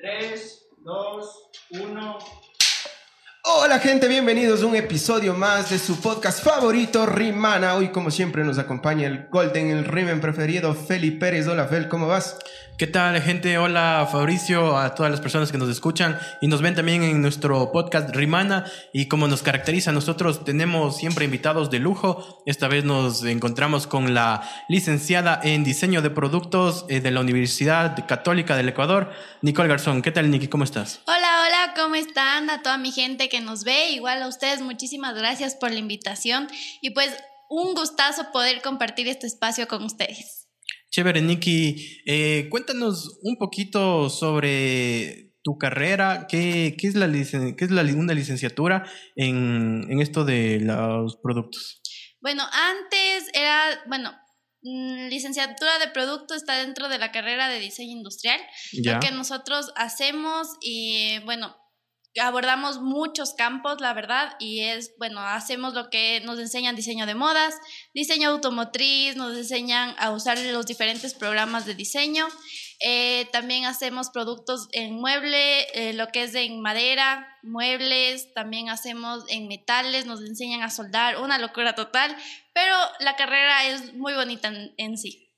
3, 2, 1. Hola gente, bienvenidos a un episodio más de su podcast favorito, Rimana. Hoy como siempre nos acompaña el Golden, el Rimen preferido, Feli Pérez. Hola Fel, ¿cómo vas? ¿Qué tal, gente? Hola, Fabricio, a todas las personas que nos escuchan y nos ven también en nuestro podcast Rimana. Y como nos caracteriza, nosotros tenemos siempre invitados de lujo. Esta vez nos encontramos con la licenciada en diseño de productos eh, de la Universidad Católica del Ecuador, Nicole Garzón. ¿Qué tal, Niki? ¿Cómo estás? Hola, hola, ¿cómo están? A toda mi gente que nos ve, igual a ustedes, muchísimas gracias por la invitación y pues un gustazo poder compartir este espacio con ustedes. Chévere, Nikki. Eh, cuéntanos un poquito sobre tu carrera. ¿Qué, qué es, la qué es la, una licenciatura en, en esto de los productos? Bueno, antes era, bueno, mm, licenciatura de producto está dentro de la carrera de diseño industrial. Lo que nosotros hacemos y bueno, abordamos muchos campos, la verdad, y es, bueno, hacemos lo que nos enseñan diseño de modas, diseño automotriz, nos enseñan a usar los diferentes programas de diseño. Eh, también hacemos productos en mueble, eh, lo que es en madera, muebles, también hacemos en metales, nos enseñan a soldar, una locura total, pero la carrera es muy bonita en, sí.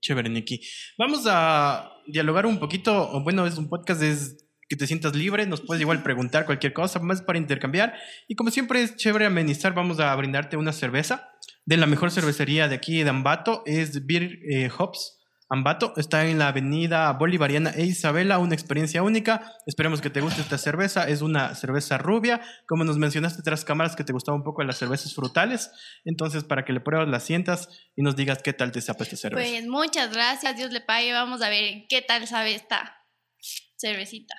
Chévere, Nikki. Vamos a dialogar un poquito, bueno, es un podcast, es que te sientas libre, nos puedes igual preguntar cualquier cosa, más para intercambiar. Y como siempre es chévere amenizar, vamos a brindarte una cerveza de la mejor cervecería de aquí de Ambato, es Beer eh, Hops. Ambato está en la avenida Bolivariana e Isabela, una experiencia única. Esperemos que te guste esta cerveza. Es una cerveza rubia. Como nos mencionaste tras cámaras que te gustaba un poco las cervezas frutales. Entonces, para que le pruebas, la sientas y nos digas qué tal te sabe esta cerveza. Pues muchas gracias, Dios le pague. Vamos a ver qué tal sabe esta cervecita.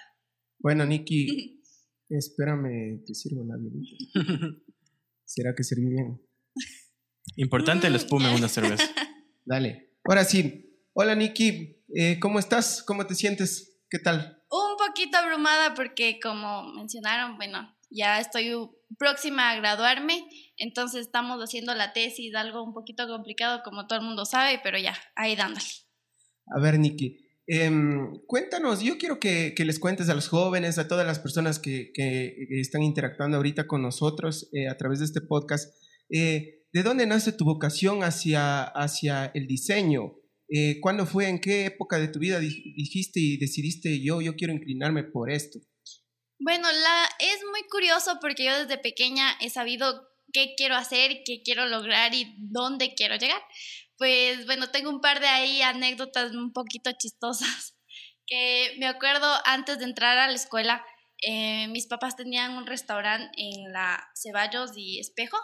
Bueno, Nikki, espérame, te sirvo la bebida. ¿Será que serví bien? Importante el espuma en una cerveza. Dale. Ahora sí. Hola, Nikki. Eh, ¿Cómo estás? ¿Cómo te sientes? ¿Qué tal? Un poquito abrumada porque, como mencionaron, bueno, ya estoy próxima a graduarme, entonces estamos haciendo la tesis, algo un poquito complicado, como todo el mundo sabe, pero ya, ahí dándole. A ver, Nikki, Em, cuéntanos, yo quiero que, les cuentes a los jóvenes, a todas las personas que, están interactuando ahorita con nosotros eh, a través de este podcast, eh, ¿de dónde nace tu vocación hacia, hacia el diseño? Eh, ¿Cuándo fue, en qué época de tu vida dijiste y decidiste yo, yo quiero inclinarme por esto? Bueno, la, es muy curioso porque yo desde pequeña he sabido qué quiero hacer, qué quiero lograr y dónde quiero llegar pues bueno, tengo un par de ahí anécdotas un poquito chistosas, que me acuerdo antes de entrar a la escuela, eh, mis papás tenían un restaurante en la Ceballos y Espejo,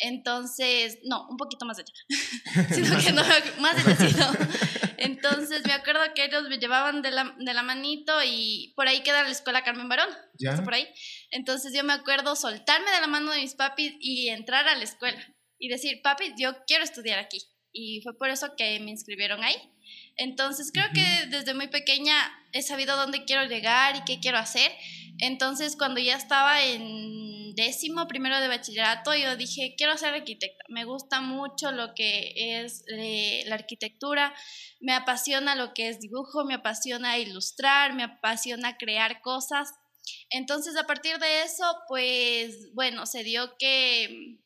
entonces, no, un poquito más allá, sino que no, más allá. Entonces me acuerdo que ellos me llevaban de la, de la manito y por ahí queda la escuela Carmen Barón, ¿Ya? por ahí. Entonces yo me acuerdo soltarme de la mano de mis papis y entrar a la escuela y decir, papi, yo quiero estudiar aquí y fue por eso que me inscribieron ahí. Entonces creo que desde muy pequeña he sabido dónde quiero llegar y qué quiero hacer. Entonces cuando ya estaba en décimo, primero de bachillerato, yo dije, quiero ser arquitecta. Me gusta mucho lo que es eh, la arquitectura, me apasiona lo que es dibujo, me apasiona ilustrar, me apasiona crear cosas. Entonces a partir de eso, pues bueno, se dio que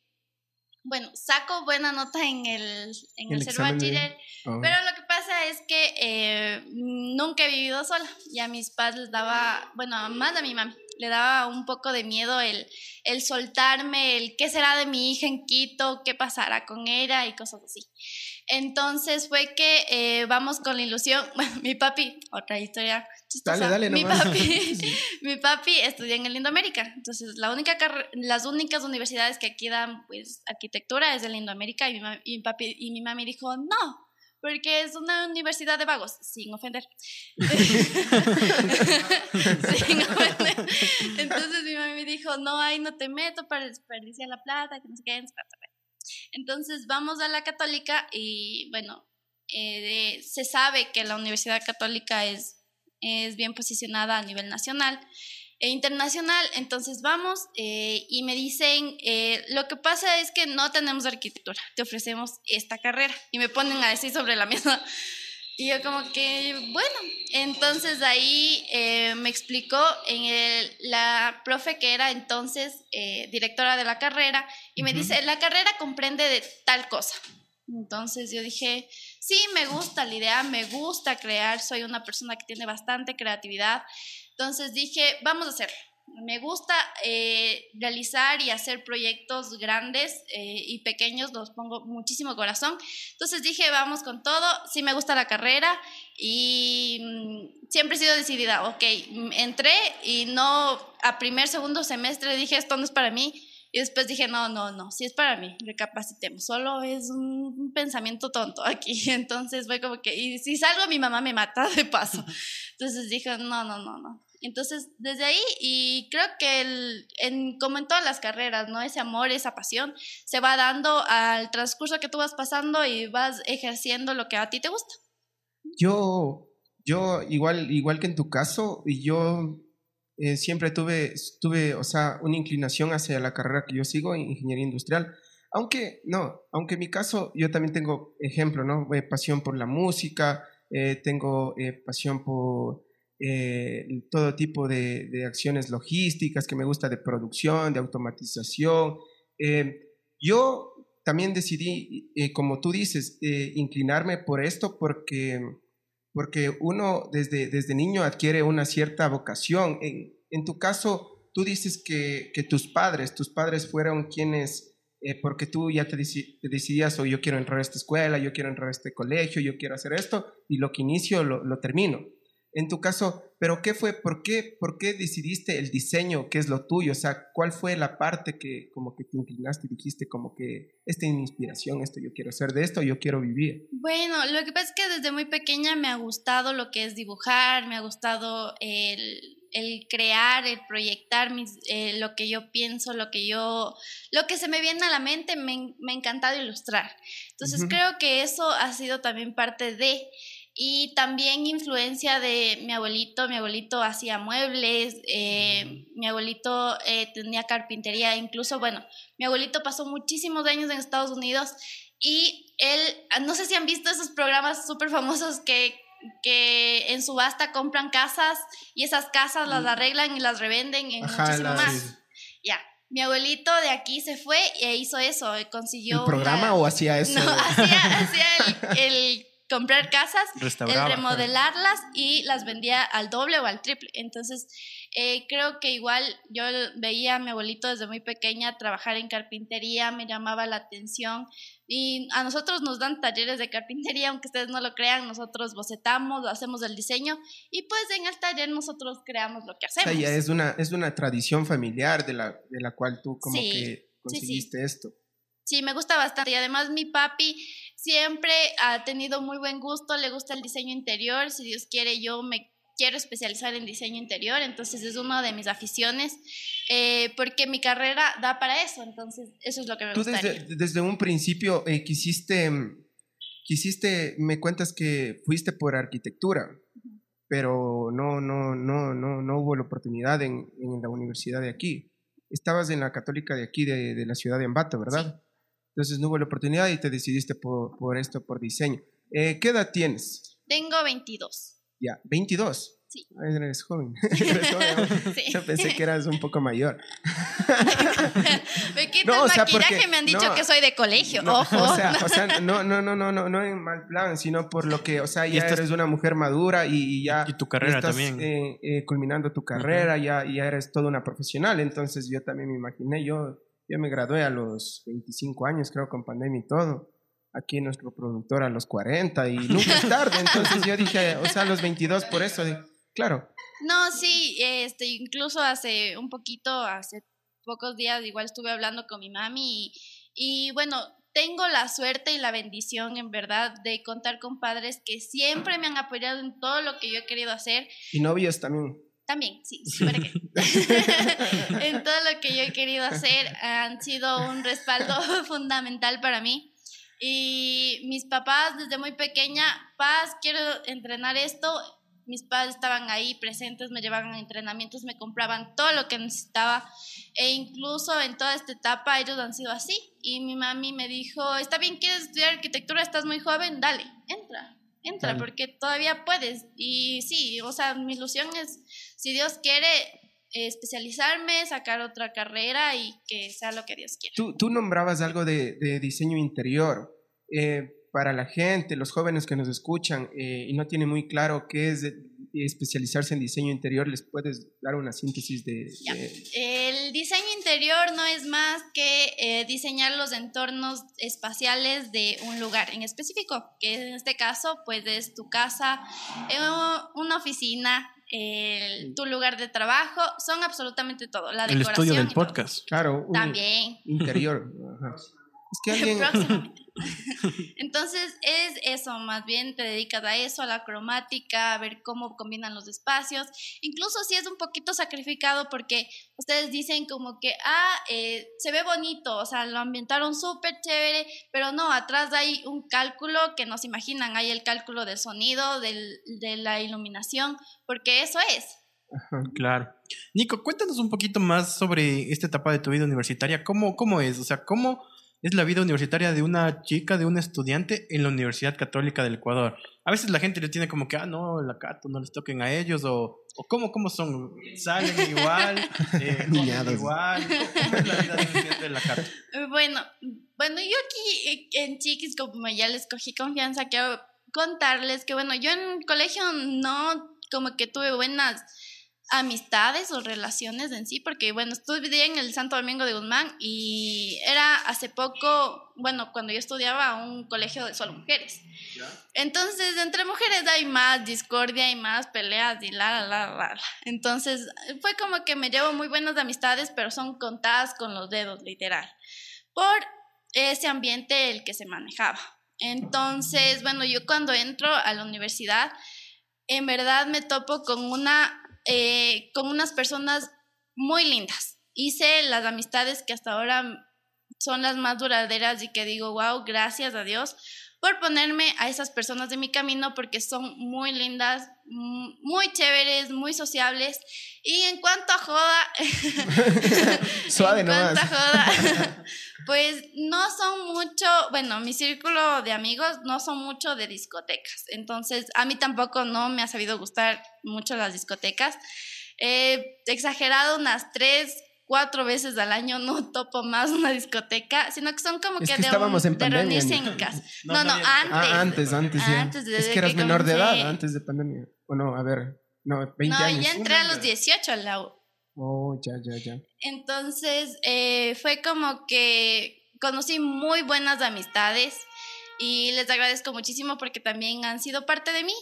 bueno, saco buena nota en el, en el, ser bachiller, oh. pero lo que pasa es que eh, nunca he vivido sola y a mis padres les daba, bueno, más a mi mami, le daba un poco de miedo el, el soltarme, el qué será de mi hija en Quito, qué pasará con ella y cosas así. Entonces fue que eh, vamos con la ilusión, bueno, mi papi, otra historia Dale, dale, mi papi, mi papi estudia en el Indoamérica. Entonces, la única las únicas universidades que aquí dan pues arquitectura es el Indoamérica y mi, y mi papi y mi mami dijo, "No, porque es una universidad de vagos, sin ofender. sin ofender. Entonces mi mami dijo, no, ahí no te meto para desperdiciar la plata, que no se queden. Entonces vamos a la católica y bueno, eh, se sabe que la Universidad Católica es es bien posicionada a nivel nacional e internacional. Entonces vamos eh, y me dicen, eh, lo que pasa es que no tenemos arquitectura, te ofrecemos esta carrera. Y me ponen a decir sobre la mesa, Y yo como que, bueno, entonces ahí eh, me explicó en el, la profe que era entonces eh, directora de la carrera y me dice, la carrera comprende de tal cosa. Entonces yo dije, sí, me gusta la idea, me gusta crear, soy una persona que tiene bastante creatividad. Entonces dije, vamos a hacerlo. Me gusta eh, realizar y hacer proyectos grandes eh, y pequeños, los pongo muchísimo corazón. Entonces dije, vamos con todo, sí me gusta la carrera y mm, siempre he sido decidida, ok, mm, entré y no a primer, segundo semestre dije, esto no es para mí. Y después dije, no, no, no, sí es para mí, recapacitemos, solo es un pensamiento tonto aquí. Entonces fue como que, y si salgo mi mamá me mata de paso. Entonces dije, no, no, no, no. Entonces, desde ahí, y creo que el, en, como en todas las carreras, ¿no? Ese amor, esa pasión, se va dando al transcurso que tú vas pasando y vas ejerciendo lo que a ti te gusta. Yo, yo igual, igual que en tu caso, yo eh, siempre tuve, tuve, o sea, una inclinación hacia la carrera que yo sigo, ingeniería industrial. Aunque, no, aunque en mi caso yo también tengo ejemplo, ¿no? Eh, pasión por la música, eh, tengo pasión por eh, todo tipo de, acciones logísticas que me gusta de producción, de automatización. Eh, yo también decidí, eh, como tú dices, inclinarme por esto porque, porque uno desde, desde niño adquiere una cierta vocación. En, tu caso, tú dices que, que, tus padres, tus padres fueron quienes... porque tú ya te, decidías, o yo quiero entrar a esta escuela, yo quiero entrar a este colegio, yo quiero hacer esto, y lo que inicio lo, lo termino en tu caso, pero ¿qué fue? ¿Por qué, ¿Por qué decidiste el diseño, que es lo tuyo? O sea, ¿cuál fue la parte que como que te inclinaste y dijiste como que esta es mi inspiración, esto yo quiero hacer de esto, yo quiero vivir? Bueno, lo que pasa es que desde muy pequeña me ha gustado lo que es dibujar, me ha gustado el, el crear, el proyectar mis, eh, lo que yo pienso, lo que yo, lo que se me viene a la mente, me, me ha encantado ilustrar. Entonces creo que eso ha sido también parte de y también influencia de mi abuelito. Mi abuelito hacía muebles, eh, mi abuelito eh, tenía carpintería, incluso, bueno, mi abuelito pasó muchísimos años en Estados Unidos y él, no sé si han visto esos programas súper famosos que, que en subasta compran casas y esas casas las arreglan y las revenden en muchísimo más. Ya. Mi abuelito de aquí se fue e hizo eso, consiguió... ¿El programa o hacía eso? No, hacía, el comprar casas, el remodelarlas y las vendía al doble o al triple. Entonces, eh, creo que igual yo veía a mi abuelito desde muy pequeña trabajar en carpintería, me llamaba la atención y a nosotros nos dan talleres de carpintería, aunque ustedes no lo crean, nosotros bocetamos, hacemos el diseño y pues en el taller nosotros creamos lo que hacemos. es una, es una tradición familiar de la, de la cual tú como que conseguiste esto. Sí, me gusta bastante y además mi papi siempre ha tenido muy buen gusto, le gusta el diseño interior, si Dios quiere yo me quiero especializar en diseño interior, entonces es una de mis aficiones, eh, porque mi carrera da para eso, entonces eso es lo que me gusta. Tú desde, desde, un principio eh, quisiste, quisiste, me cuentas que fuiste por arquitectura, pero no, no, no, no, no hubo la oportunidad en, en, la universidad de aquí. Estabas en la católica de aquí, de, de la ciudad de Ambato, ¿verdad? Entonces no hubo la oportunidad y te decidiste por, por esto, por diseño. Eh, ¿Qué edad tienes? Tengo 22. Ya, 22. Sí. eres joven. sí. Yo pensé que eras un poco mayor. me quito no, el maquillaje, me han dicho que soy de colegio, no, ojo. O sea, o sea, no, no, no, no, no, no en mal plan, sino por lo que, o sea, ya eres una mujer madura y, ya y tu carrera estás, también. Eh, eh, culminando tu carrera, ya, ya eres toda una profesional. Entonces yo también me imaginé, yo yo me gradué a los 25 años, creo, con pandemia y todo. Aquí nuestro productor a los 40 y nunca es tarde. Entonces yo dije, o sea, a los 22 por eso, claro. No, sí, este, incluso hace un poquito, hace pocos días, igual estuve hablando con mi mami y, y bueno, tengo la suerte y la bendición, en verdad, de contar con padres que siempre me han apoyado en todo lo que yo he querido hacer. Y novios también. También, sí, en todo lo que yo he querido hacer han sido un respaldo fundamental para mí. Y mis papás desde muy pequeña, paz, quiero entrenar esto. Mis padres estaban ahí presentes, me llevaban a entrenamientos, me compraban todo lo que necesitaba. E incluso en toda esta etapa ellos han sido así. Y mi mami me dijo, está bien, quieres estudiar arquitectura, estás muy joven, dale, entra entra, porque todavía puedes. Y sí, o sea, mi ilusión es, si Dios quiere, especializarme, sacar otra carrera y que sea lo que Dios quiera. Tú, tú nombrabas algo de, de diseño interior. Eh, para la gente, los jóvenes que nos escuchan eh, y no tienen muy claro qué es especializarse en diseño interior, ¿les puedes dar una síntesis de...? De- El diseño interior no es más que eh, diseñar los entornos espaciales de un lugar en específico, que en este caso pues es tu casa, eh, una oficina, el- tu lugar de trabajo, son absolutamente todo. La El decoración estudio del podcast. claro, También. interior. Ajá. Es que alguien... Entonces es eso, más bien te dedicas a eso, a la cromática, a ver cómo combinan los espacios. Incluso si es un poquito sacrificado porque ustedes dicen como que, ah, eh, se ve bonito, o sea, lo ambientaron súper chévere, pero no, atrás hay un cálculo que no se imaginan, hay el cálculo del sonido, del, de la iluminación, porque eso es. Claro. Nico, cuéntanos un poquito más sobre esta etapa de tu vida universitaria. ¿Cómo, cómo es? O sea, ¿cómo es la vida universitaria de una chica, de un estudiante en la Universidad Católica del Ecuador? A veces la gente le tiene como que, ah, no, la Cato, no les toquen a ellos, o, o ¿cómo, cómo son? ¿Salen igual? Eh, comen igual? ¿Cómo es la vida de un estudiante de la Cato? Bueno, bueno, yo aquí eh, en Chiquis, como ya les cogí confianza, quiero contarles que, bueno, yo en colegio no como que tuve buenas amistades o relaciones en sí, porque, bueno, estudié en el Santo Domingo de Guzmán y era hace poco, bueno, cuando yo estudiaba un colegio de solo mujeres. Entonces, entre mujeres hay más discordia y más peleas y la, la, la, la. la. Entonces, fue como que me llevo muy buenas amistades, pero son contadas con los dedos, literal, por ese ambiente el que se manejaba. Entonces, bueno, yo cuando entro a la universidad, en verdad me topo con una, eh, con unas personas muy lindas. Hice las amistades que hasta ahora son las más duraderas y que digo, wow, gracias a Dios por ponerme a esas personas de mi camino porque son muy lindas, muy chéveres, muy sociables. Y en cuanto a joda, Suave en nomás. cuanto a joda, pues no son mucho, bueno, mi círculo de amigos no son mucho de discotecas. Entonces, a mí tampoco no me ha sabido gustar mucho las discotecas. Eh, exagerado unas tres, cuatro veces al año no topo más una discoteca, sino que son como Es que, que de, estábamos un- en de pandemia, reunirse en casa. No, No, no no, antes. Ah, antes, antes, ya. Antes, es desde que eras que menor de edad, antes de pandemia. O no, a ver, no, 20 no, años. ya entré a los 18 al la U. Oh, ya, ya, ya. Entonces, eh, fue como que conocí muy buenas amistades y les agradezco muchísimo porque también han sido parte de mí.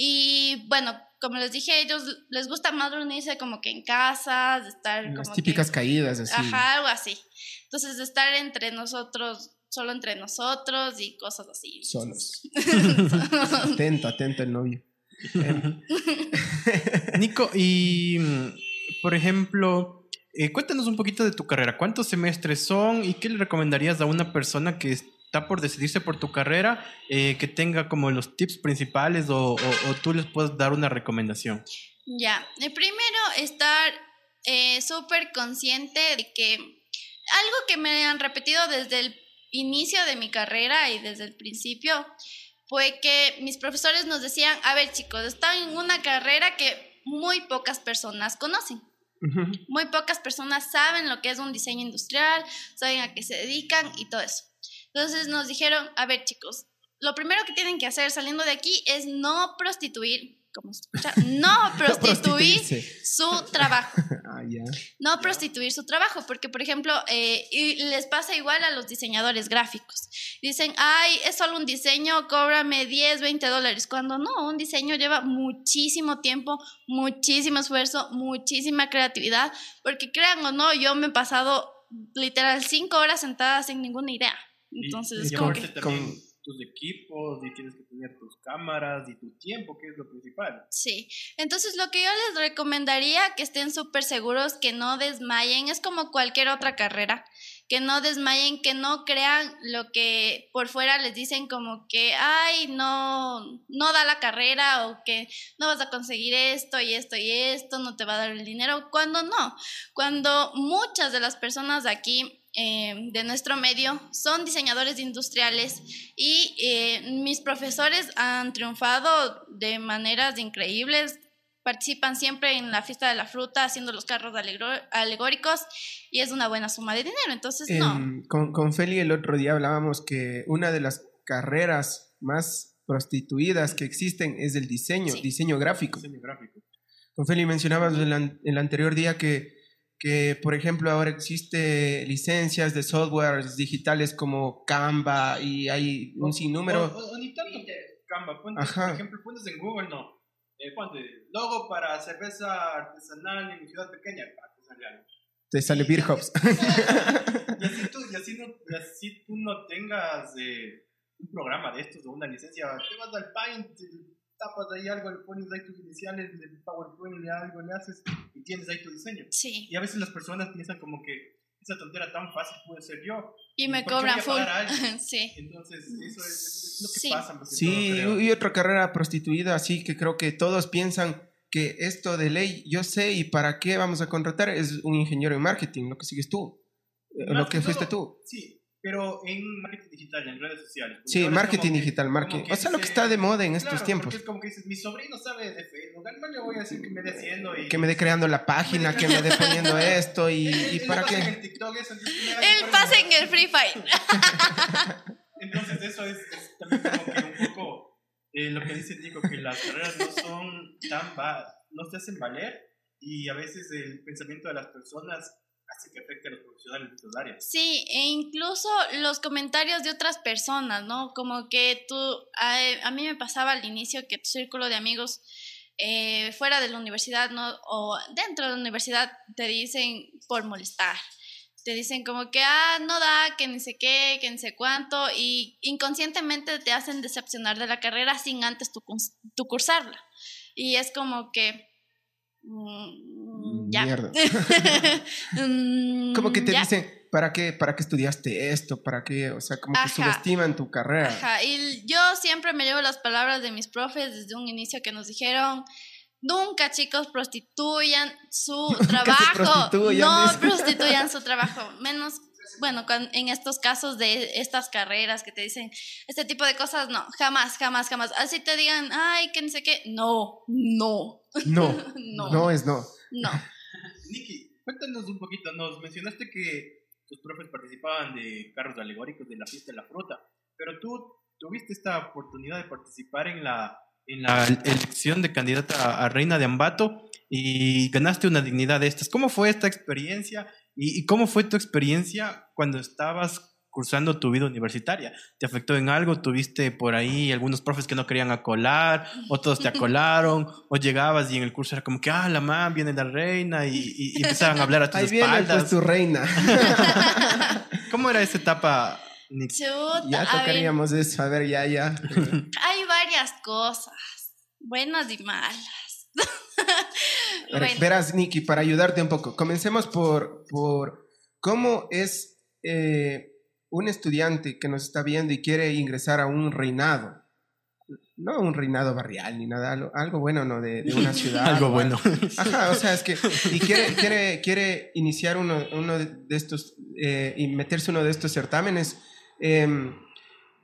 Y bueno, como les dije, ellos les gusta más reunirse como que en casas, estar Las como típicas que, caídas así. Ajá, algo así. Entonces, de estar entre nosotros, solo entre nosotros y cosas así. Solos. atento, atento el novio. Nico, y mm, por ejemplo, eh, cuéntanos un poquito de tu carrera. ¿Cuántos semestres son y qué le recomendarías a una persona que está por decidirse por tu carrera, eh, que tenga como los tips principales o, o- o tú les puedes dar una recomendación? Ya, el primero, estar eh, súper consciente de que algo que me han repetido desde el inicio de mi carrera y desde el principio fue que mis profesores nos decían, a ver chicos, están en una carrera que muy pocas personas conocen. Muy pocas personas saben lo que es un diseño industrial, saben a qué se dedican y todo eso. Entonces nos dijeron, a ver chicos, lo primero que tienen que hacer saliendo de aquí es no prostituir, como se escucha, no prostituir su trabajo, Ah, no prostituir su trabajo, porque por ejemplo, eh, y les pasa igual a los diseñadores gráficos. Dicen, ay, es solo un diseño, cóbrame 10, 20 dólares, cuando no, un diseño lleva muchísimo tiempo, muchísimo esfuerzo, muchísima creatividad, porque crean o no, yo me he pasado literal cinco horas sentada sin ninguna idea. Entonces, es y como que... también tus equipos y tienes que tener tus cámaras y tu tiempo, que es lo principal. Sí, entonces lo que yo les recomendaría que estén súper seguros, que no desmayen, es como cualquier otra carrera, que no desmayen, que no crean lo que por fuera les dicen como que, ay, no, no da la carrera o que no vas a conseguir esto y esto y esto, no te va a dar el dinero, cuando no, cuando muchas de las personas aquí eh, de nuestro medio son diseñadores industriales y eh, mis profesores han triunfado de maneras increíbles. Participan siempre en la fiesta de la fruta haciendo los carros alegóricos y es una buena suma de dinero. Entonces, no. Em, con, con Feli el otro día hablábamos que una de las carreras más prostituidas que existen es el diseño, diseño gráfico. Diseño gráfico. Con Feli mencionabas el, el anterior día que, que, por ejemplo, ahora existe licencias de softwares digitales como Canva y hay un sinnúmero. O, o, ni tanto Canva, ponte, por ejemplo, pones en Google, no. Eh, ponte logo para cerveza artesanal en ciudad pequeña, artesanal. Te sale Beer Hops. y, así tú, y así, no, y así tú no tengas eh, un programa de estos o una licencia, te vas al Paint, tapas ahí algo, le pones ahí tus iniciales, de PowerPoint, le algo, le haces y tienes ahí tu diseño. Sí. Y a veces las personas piensan como que esa tontera tan fácil puede ser yo. Y me cobran full. sí. Entonces, eso es, es lo que Sí. pasa. Sí, y otra carrera prostituida, así que creo que todos piensan que esto de ley, yo sé y para qué vamos a contratar, es un ingeniero en marketing, lo que sigues tú, eh, Más lo que que fuiste todo, tú. Sí, pero en marketing digital, en redes sociales. Sí, marketing digital, marketing. que O sea, lo que está de moda en estos tiempos. es como que dices, mi sobrino sabe de Facebook, al man le voy a decir que me dé haciendo y... Que me dé creando la página, que me dé poniendo esto y, y para qué. Él pasa ¿no? en el Free Fire. Entonces eso es, es también como que un poco eh, lo que dice Nico, que las carreras no son tan va no se hacen valer y a veces el pensamiento de las personas hace que a los profesionales de estas áreas. Sí, e incluso los comentarios de otras personas, ¿no? Como que tú, a, mí me pasaba al inicio que tu círculo de amigos eh, fuera de la universidad, ¿no? O dentro de la universidad te dicen por molestar. Te dicen como que, ah, no da, que ni sé qué, que ni sé cuánto, y inconscientemente te hacen decepcionar de la carrera sin antes tu, tu cursarla. Y es como que... mm, ya. Mierda. Mm, Como que te ya. dicen, ¿para qué, ¿para qué estudiaste esto? ¿Para qué? O sea, como que Ajá. subestiman tu carrera. Ajá, y yo siempre me llevo las palabras de mis profes desde un inicio que nos dijeron, nunca chicos prostituyan su trabajo, prostituyan, no dice. prostituyan su trabajo, menos, bueno, en estos casos de estas carreras que te dicen este tipo de cosas, no, jamás, jamás, jamás, así te digan, ay, que no sé qué, no, no, No, no, no es no. no. Niki, cuéntanos un poquito, nos mencionaste que tus profes participaban de carros alegóricos de la fiesta de la fruta, pero tú tuviste esta oportunidad de participar en la, en la elección de candidata a reina de Ambato y ganaste una dignidad de estas. ¿Cómo fue esta experiencia y, y cómo fue tu experiencia cuando estabas cursando tu vida universitaria? ¿Te afectó en algo? ¿Tuviste por ahí algunos profes que no querían acolar? ¿Otros te acolaron? ¿O llegabas y en el curso era como que, ah, la man, viene la reina? Y, y- y empezaban a hablar a tus Ahí viene espaldas. pues tu reina. ¿Cómo era esa etapa? Chuta, ya a ver, tocaríamos eso. A ver, ya, ya. hay varias cosas, buenas y malas. Bueno. Verás, Nicky, para ayudarte un poco, comencemos por, por cómo es eh, un estudiante que nos está viendo y quiere ingresar a un reinado. No un reinado barrial ni nada, algo, algo bueno, ¿no? De, de una ciudad. Algo bueno. Ajá, o sea, es que y quiere, quiere, quiere iniciar uno, uno de estos eh, y meterse uno de estos certámenes. em,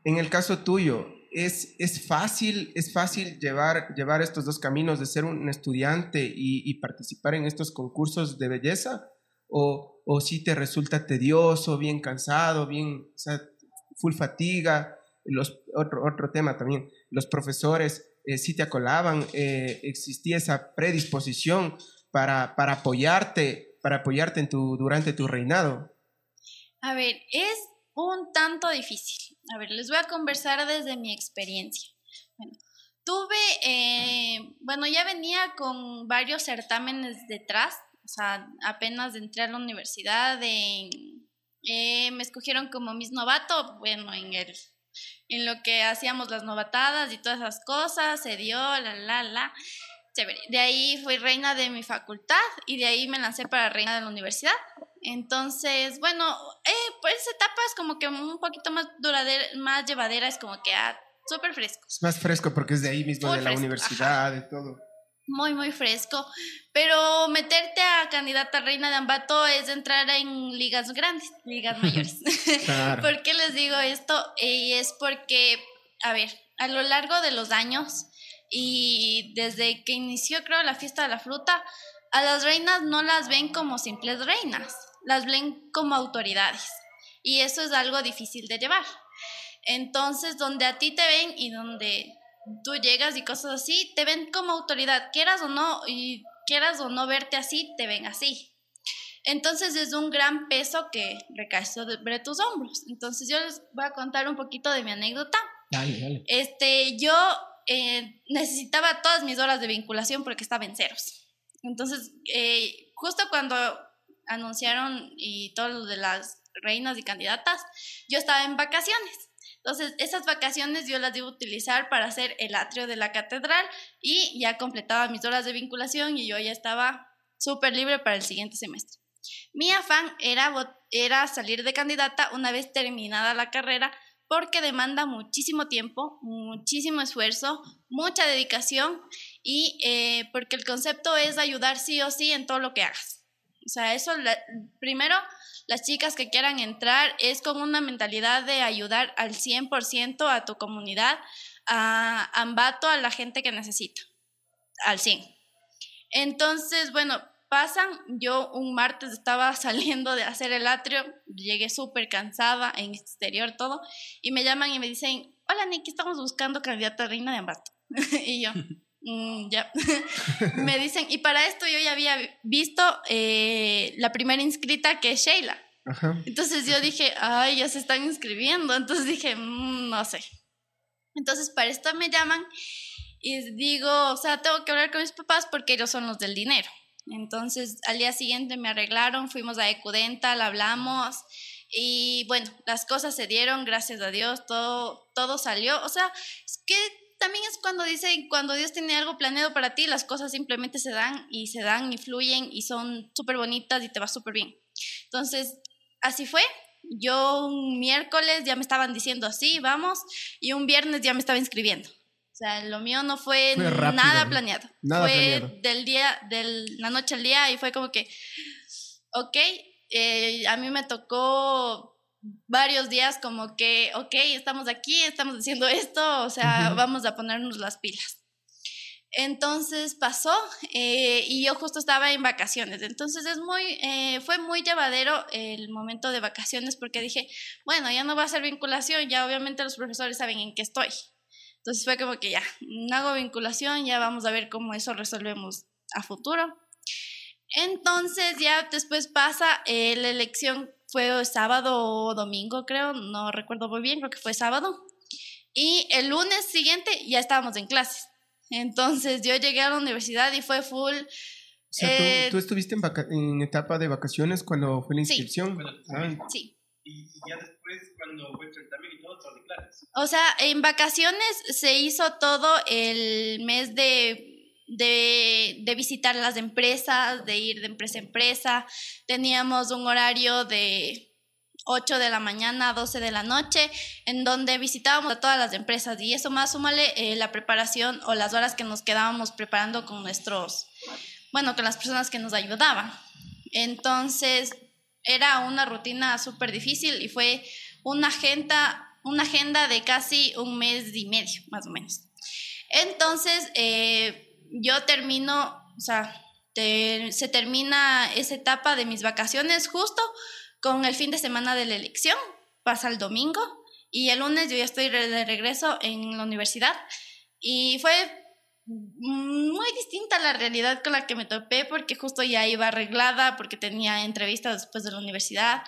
en el caso tuyo, ¿es, es, fácil, ¿es fácil llevar, llevar estos dos caminos de ser un estudiante y, participar en estos concursos de belleza? ¿O, o si te resulta tedioso, bien cansado, bien, full fatiga? Los, otro, otro tema también, los profesores eh, sí te acolaban, eh, existía esa predisposición para, para apoyarte, para apoyarte en tu, durante tu reinado. A ver, es un tanto difícil. A ver, les voy a conversar desde mi experiencia. Bueno, tuve, eh, bueno, ya venía con varios certámenes detrás, o sea, apenas entré a la universidad, eh, me escogieron como mis novato, bueno, en el en lo que hacíamos las novatadas y todas esas cosas, se dio, la, la, la. De ahí fui reina de mi facultad y de ahí me lancé para reina de la universidad. Entonces, bueno, eh, pues esa etapa es como que un poquito más duradera, más llevadera, es como que ah, súper fresco. Es más fresco porque es de ahí mismo, Muy de la universidad, de todo. muy, muy fresco. Pero meterte a candidata reina de Ambato es entrar en ligas grandes, ligas mayores. Claro. ¿Por qué les digo esto? Y es porque, a ver, a lo largo de los años y desde que inició, creo, la fiesta de la fruta, a las reinas no las ven como simples reinas, las ven como autoridades. Y eso es algo difícil de llevar. Entonces, donde a ti te ven y donde tú llegas y cosas así, te ven como autoridad, quieras o no, y quieras o no verte así, te ven así. Entonces es un gran peso que recae sobre tus hombros. Entonces yo les voy a contar un poquito de mi anécdota. Dale, dale. Este, yo eh, necesitaba todas mis horas de vinculación porque estaba en ceros. Entonces, eh, justo cuando anunciaron y todo lo de las reinas y candidatas, yo estaba en vacaciones. Entonces, esas vacaciones yo las a utilizar para hacer el atrio de la catedral y ya completaba mis horas de vinculación y yo ya estaba súper libre para el siguiente semestre. Mi afán era, era salir de candidata una vez terminada la carrera porque demanda muchísimo tiempo, muchísimo esfuerzo, mucha dedicación y eh, porque el concepto es ayudar sí o sí en todo lo que hagas. O sea, eso primero las chicas que quieran entrar es con una mentalidad de ayudar al 100% a tu comunidad, a Ambato, a la gente que necesita, al 100. Entonces, bueno, pasan, yo un martes estaba saliendo de hacer el atrio, llegué súper cansada, en exterior todo, y me llaman y me dicen, hola Nicky, estamos buscando candidata a reina de Ambato. y yo, Mm, ya. me dicen, y para esto yo ya había visto eh, la primera inscrita que es Sheila. Ajá. Entonces yo dije, ay, ya se están inscribiendo. Entonces dije, mm, no sé. Entonces para esto me llaman y digo, o sea, tengo que hablar con mis papás porque ellos son los del dinero. Entonces al día siguiente me arreglaron, fuimos a Ecudental, hablamos y bueno, las cosas se dieron, gracias a Dios, todo, todo salió. O sea, es que también es cuando dice, cuando Dios tiene algo planeado para ti, las cosas simplemente se dan y se dan y fluyen y son súper bonitas y te va súper bien. Entonces, así fue. Yo un miércoles ya me estaban diciendo así, vamos, y un viernes ya me estaba inscribiendo. O sea, lo mío no fue, Fue rápido, nada planeado. Nada fue planeado. del día, de la noche al día y fue como que, ok, eh, a mí me tocó varios días como que, ok, estamos aquí, estamos haciendo esto, o sea, vamos a ponernos las pilas. Entonces pasó eh, y yo justo estaba en vacaciones. Entonces es muy, eh, fue muy llevadero el momento de vacaciones porque dije, bueno, ya no va a ser vinculación, ya obviamente los profesores saben en qué estoy. Entonces fue como que ya, no hago vinculación, ya vamos a ver cómo eso resolvemos a futuro. Entonces ya después pasa, eh, la elección fue sábado o domingo, creo, no recuerdo muy bien, creo que fue sábado. Y el lunes siguiente ya estábamos en clases. Entonces yo llegué a la universidad y fue full. O sea, Eh, ¿tú, tú estuviste en, vaca- en etapa de vacaciones cuando fue la Sí. inscripción. Ah, Sí. Y, ya después, cuando fue el certamen y todo, todo de clases. O sea, en vacaciones se hizo todo el mes de, de, de visitar las empresas, de ir de empresa a empresa. Teníamos un horario de 8 de la mañana a 12 de la noche, en donde visitábamos a todas las empresas. Y eso más súmale eh, la preparación o las horas que nos quedábamos preparando con nuestros, bueno, con las personas que nos ayudaban. Entonces, era una rutina súper difícil y fue una agenda, una agenda de casi un mes y medio, más o menos. Entonces, eh, yo termino, o sea, se termina esa etapa de mis vacaciones justo con el fin de semana de la elección, pasa el domingo y el lunes yo ya estoy de regreso en la universidad y fue muy distinta la realidad con la que me topé porque justo ya iba arreglada, porque tenía entrevistas después de la universidad.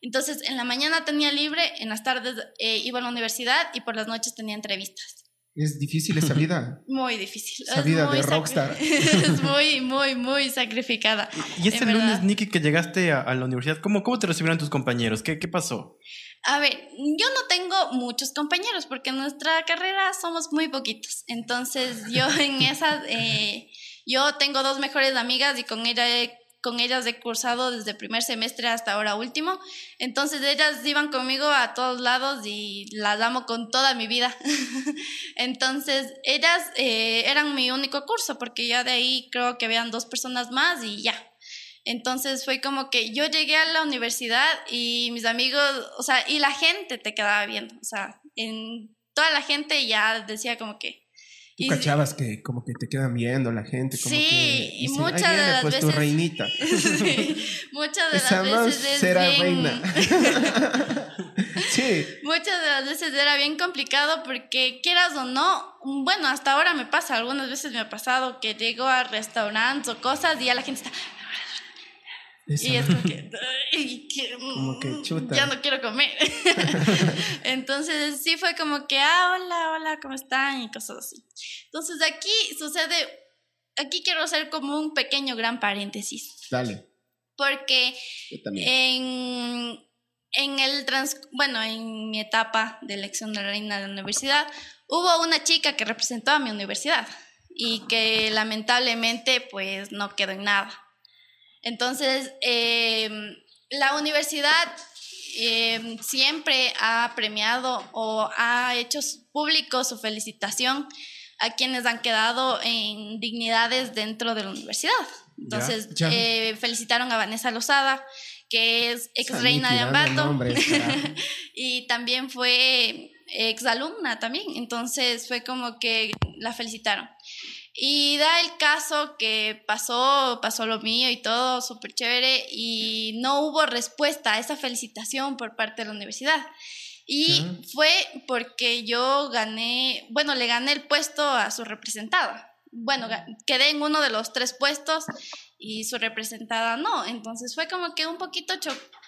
Entonces, en la mañana tenía libre, en las tardes eh, iba a la universidad y por las noches tenía entrevistas. Es difícil esa vida. Muy difícil. Esa Es vida muy de rockstar. es muy, muy, muy sacrificada. Y ese En verdad. lunes, Nicky, que llegaste a, a la universidad, ¿cómo, ¿cómo te recibieron tus compañeros? ¿Qué, qué pasó? A ver, yo no tengo muchos compañeros porque en nuestra carrera somos muy poquitos. Entonces yo en esas, eh, yo tengo dos mejores amigas y con ella he con ellas he cursado desde primer semestre hasta ahora último. Entonces ellas iban conmigo a todos lados y las amo con toda mi vida. Entonces ellas eh, eran mi único curso porque ya de ahí creo que habían dos personas más y ya. Entonces fue como que yo llegué a la universidad y mis amigos, o sea, y la gente te quedaba viendo, o sea, en toda la gente ya decía como que... Tú cachabas que como que te quedan viendo la gente. Como sí, que, y muchas de las pues, veces... tu reinita. sí, muchas de Esa las veces es será bien... reina. sí. Muchas de las veces era bien complicado porque quieras o no, bueno, hasta ahora me pasa, algunas veces me ha pasado que llego a restaurantes o cosas y ya la gente está... Eso. Y es como que, ay, que, Como que chuta. ya no quiero comer. Entonces sí fue como que, ah, hola, hola, ¿cómo están? Y cosas así. Entonces aquí sucede, aquí quiero hacer como un pequeño gran paréntesis. Dale. Porque en, en el trans, bueno, en mi etapa de elección de reina de la universidad, hubo una chica que representó a mi universidad y que lamentablemente pues no quedó en nada. Entonces, eh, la universidad eh, siempre ha premiado o ha hecho público su felicitación a quienes han quedado en dignidades dentro de la universidad. Entonces, Ya, ya. eh, felicitaron a Vanessa Lozada, que es ex reina de Ambato, nombres, y también fue ex alumna también. Entonces, fue como que la felicitaron. Y da el caso que pasó, pasó lo mío y todo, súper chévere, y no hubo respuesta a esa felicitación por parte de la universidad. Y Ya. fue porque yo gané, bueno, le gané el puesto a su representada. Bueno, ga- quedé en uno de los tres puestos y su representada no. Entonces fue como que un poquito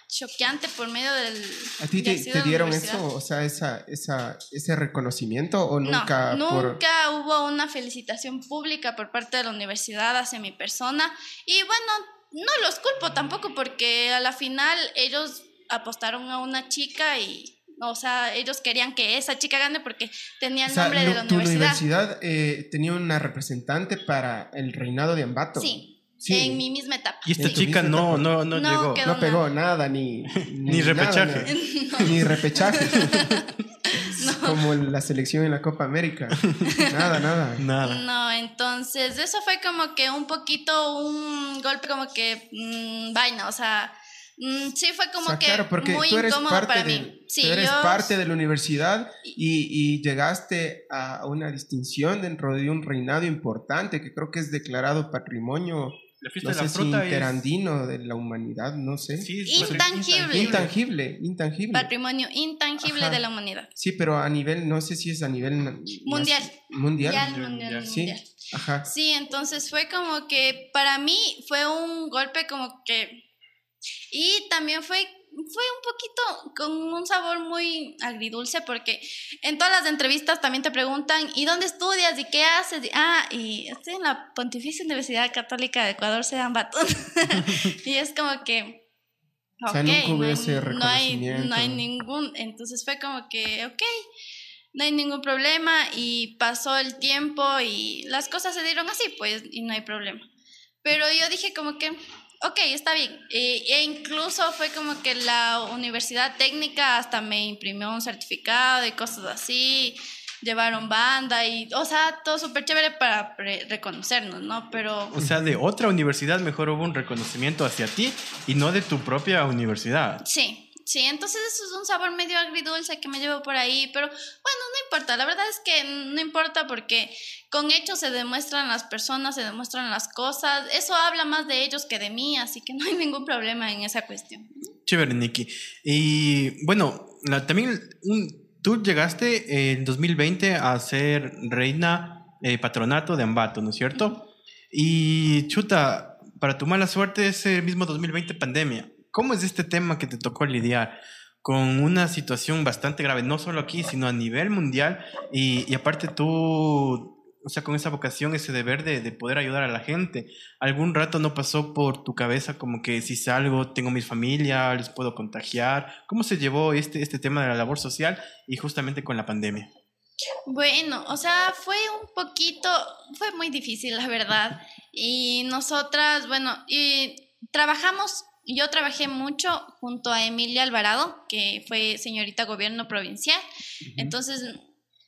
choqueante por medio del... ¿A ti te, dieron eso? O sea, esa, esa, ese reconocimiento o nunca no, por... nunca hubo una felicitación pública por parte de la universidad hacia mi persona. Y bueno, no los culpo tampoco porque a la final ellos apostaron a una chica y, o sea, ellos querían que esa chica gane porque tenía el O sea, nombre de la tu universidad. universidad eh, tenía una representante para el reinado de Ambato. Sí, Sí. en mi misma etapa. Y esta tu chica no, no, no, No, llegó. No pegó nada, ni... Ni nada, repechaje. nada. Ni repechaje. Como la selección en la Copa América. Nada, nada. Nada. No, entonces eso fue como que un poquito un golpe como que mm, vaina, o sea, mm, sí fue como O sea, que claro, porque muy tú eres incómodo parte para de, mí. Sí, tú eres yo- parte de la universidad y, y llegaste a una distinción dentro de un reinado importante que creo que es declarado patrimonio, La fiesta no de la sé si es... interandino de la humanidad, no sé. Sí, es Intangible. Intangible, intangible. patrimonio intangible Ajá. de la humanidad. Sí, pero a nivel, no sé si es a nivel Mundial. mundial. Mundial, Mundial, mundial, Sí, mundial. ajá. Sí, entonces fue como que para mí fue un golpe como que... Y también fue, fue un poquito con un sabor muy agridulce porque en todas las entrevistas también te preguntan, ¿y dónde estudias? ¿Y qué haces? Y, ah, y estoy en la Pontificia Universidad Católica de Ecuador, Sedán Batón. y es como que... O sea, nunca no hay- ese no hay, no hay ningún... Entonces fue como que, ok, no hay ningún problema y pasó el tiempo y las cosas se dieron así, pues, y no hay problema. Pero yo dije como que, ok, está bien. Eh, e incluso fue como que la universidad técnica hasta me imprimió un certificado y cosas así, llevaron banda y, o sea, todo súper chévere para reconocernos, ¿no? Pero... O sea, de otra universidad mejor hubo un reconocimiento hacia ti y no de tu propia universidad. Sí, sí, entonces eso es un sabor medio agridulce que me llevo por ahí, pero bueno, no importa, la verdad es que no importa porque con hechos se demuestran las personas, se demuestran las cosas, eso habla más de ellos que de mí, así que no hay ningún problema en esa cuestión. Chévere, Nikki. Y bueno, la- también un- tú llegaste en 2020 a ser reina eh, patronato de Ambato, ¿no es cierto? Y chuta, para tu mala suerte, ese mismo 2020 pandemia. ¿Cómo es este tema que te tocó lidiar? con una situación bastante grave, no solo aquí, sino a nivel mundial. Y, y aparte tú, o sea, con esa vocación, ese deber de, de, poder ayudar a la gente, ¿algún rato no pasó por tu cabeza como que si salgo, tengo mi familia, les puedo contagiar? ¿Cómo se llevó este, este tema de la labor social y justamente con la pandemia? Bueno, o sea, fue un poquito, fue muy difícil, la verdad. Y nosotras, bueno, y trabajamos, yo trabajé mucho junto a Emilia Alvarado, que fue señorita gobierno provincial. Entonces,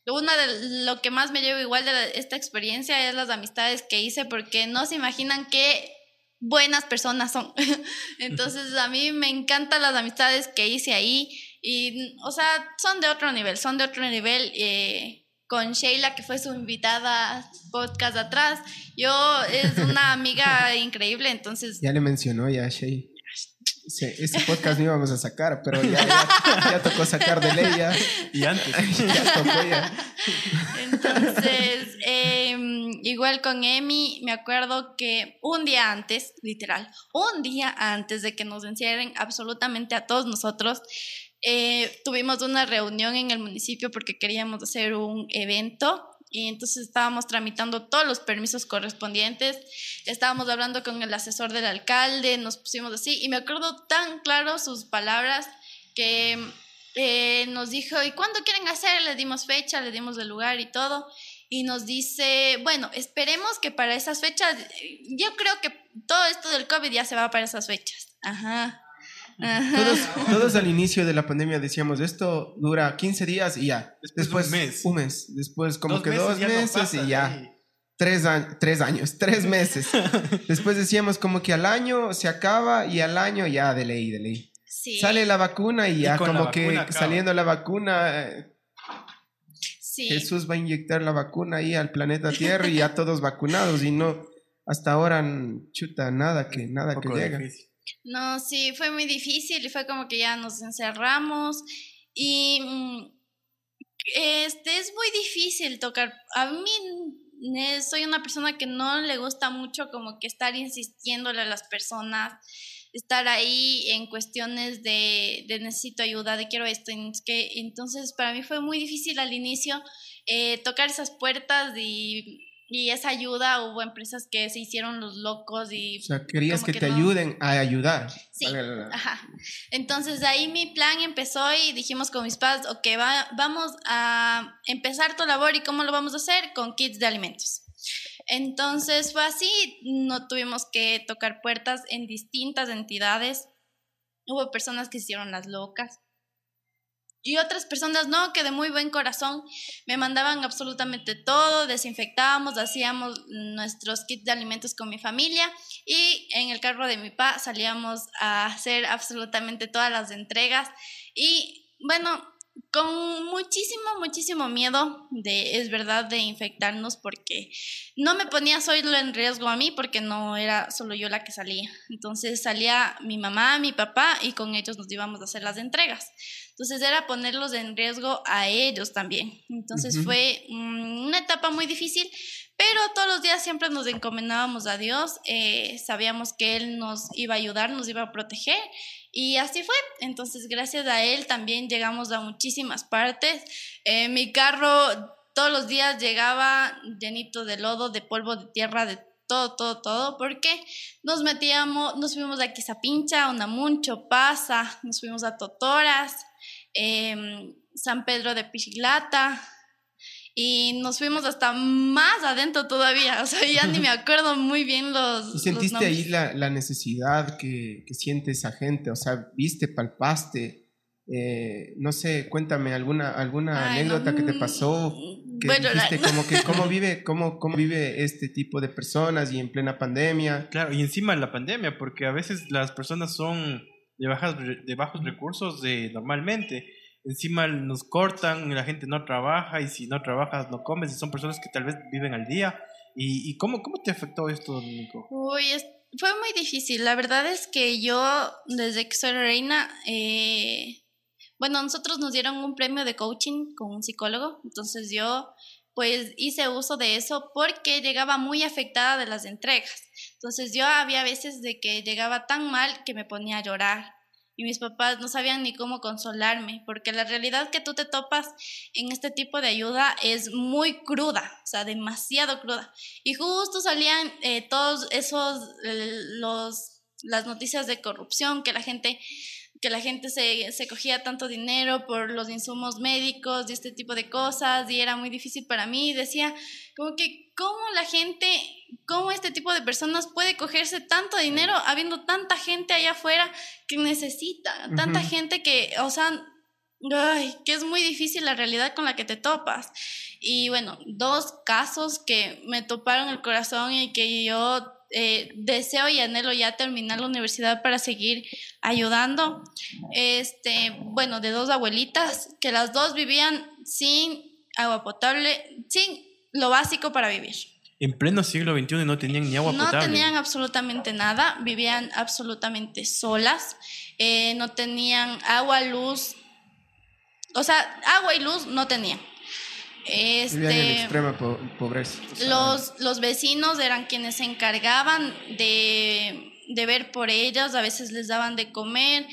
una de lo que más me llevo igual de esta experiencia es las amistades que hice, porque no se imaginan qué buenas personas son. Entonces, a mí me encantan las amistades que hice ahí y, o sea, son de otro nivel, son de otro nivel. Eh, con Sheila, que fue su invitada podcast atrás. Yo es una amiga increíble, entonces... Ya le mencionó ya Sheila. Ese podcast no íbamos a sacar, pero ya, ya, tocó sacar de ley ya. Y antes. ya tocó ya. Entonces, em, igual con Emi, me acuerdo que un día antes, literal, un día antes de que nos encierren absolutamente a todos nosotros, eh, tuvimos una reunión en el municipio porque queríamos hacer un evento y entonces estábamos tramitando todos los permisos correspondientes, estábamos hablando con el asesor del alcalde, nos pusimos así y me acuerdo tan claro sus palabras que eh, nos dijo, ¿y cuándo quieren hacer? Le dimos fecha, le dimos el lugar y todo. Y nos dice, bueno, esperemos que para esas fechas, yo creo que todo esto del COVID ya se va para esas fechas. Ajá. Todos, todos, al inicio de la pandemia decíamos, esto dura 15 días y ya. Después, un mes. Un mes. Después como que dos meses y ya. Tres, tres años, tres meses. Después decíamos como que al año se acaba y al año ya de ley, de ley. Sale la vacuna y ya como que saliendo la vacuna... Eh, Jesús va a inyectar la vacuna ahí al planeta Tierra y ya todos vacunados y no, hasta ahora, chuta, nada que, nada que llega. No, sí, fue muy difícil y fue como que ya nos encerramos y mm, este es muy difícil tocar. A mí soy una persona que no le gusta mucho como que estar insistiéndole a las personas, estar ahí en cuestiones de, de necesito ayuda, de quiero esto. Entonces para mí fue muy difícil al inicio eh, tocar esas puertas y y esa ayuda hubo empresas que se hicieron los locos y... O sea, querías que, te ayuden a ayudar. Sí, ajá. Entonces de ahí mi plan empezó y dijimos con mis padres, ok, va, vamos a empezar tu labor y cómo lo vamos a hacer con kits de alimentos. Entonces fue así, no tuvimos que tocar puertas en distintas entidades. Hubo personas que hicieron las locas, y otras personas no, que de muy buen corazón me mandaban absolutamente todo, desinfectábamos, hacíamos nuestros kits de alimentos con mi familia y en el carro de mi papá salíamos a hacer absolutamente todas las entregas. Y bueno, con muchísimo, muchísimo miedo de, es verdad, de infectarnos porque no me ponía solo en riesgo a mí porque no era solo yo la que salía. Entonces salía mi mamá, mi papá y con ellos nos íbamos a hacer las entregas. Entonces era ponerlos en riesgo a ellos también. Entonces fue una etapa muy difícil, pero todos los días siempre nos encomendábamos a Dios, eh, sabíamos que Él nos iba a ayudar, nos iba a proteger y así fue. Entonces gracias a Él también llegamos a muchísimas partes. Eh, mi carro todos los días llegaba llenito de lodo, de polvo, de tierra, de todo, todo, todo, porque nos metíamos, nos fuimos a Quizapincha, Unamuncho, Pasa, nos fuimos a Totoras, Em, San Pedro de Pichilata, y nos fuimos hasta más adentro todavía, o sea, ya ni me acuerdo muy bien los... ¿Y sentiste ahí la, la necesidad que, que, siente esa gente? O sea, viste, palpaste, eh, no sé, cuéntame alguna, alguna anécdota que te pasó, que bueno, dijiste como que cómo vive, cómo, cómo vive este tipo de personas y en plena pandemia. Claro, y encima de la pandemia, porque a veces las personas son de, bajas, de bajos recursos de, normalmente. Encima nos cortan, la gente no trabaja y si no trabajas no comes y son personas que tal vez viven al día. ¿Y, cómo, cómo te afectó esto, Nico? Uy, fue muy difícil. La verdad es que yo, desde que soy reina, eh, bueno, nosotros nos dieron un premio de coaching con un psicólogo, entonces yo pues hice uso de eso porque llegaba muy afectada de las entregas. Entonces yo había veces de que llegaba tan mal que me ponía a llorar y mis papás no sabían ni cómo consolarme, porque la realidad que tú te topas en este tipo de ayuda es muy cruda, o sea, demasiado cruda. Y justo salían eh, todos esos, los, las noticias de corrupción que la gente que la gente se, se, cogía tanto dinero por los insumos médicos y este tipo de cosas y era muy difícil para mí. Decía, como que cómo la gente, cómo este tipo de personas puede cogerse tanto dinero habiendo tanta gente allá afuera que necesita, tanta gente que, o sea, ay, que es muy difícil la realidad con la que te topas. Y bueno, dos casos que me toparon el corazón y que yo eh, deseo y anhelo ya terminar la universidad para seguir ayudando. Este, bueno, de dos abuelitas que las dos vivían sin agua potable, sin lo básico para vivir. En pleno siglo XXI no tenían ni agua no potable. tenían absolutamente nada, vivían absolutamente solas, eh, no tenían agua, luz, o sea, agua y luz no tenían. Vivían en Este, extrema po- pobreza. o sea, los, los vecinos eran quienes se encargaban de, de ver por ellas, a veces les daban de comer,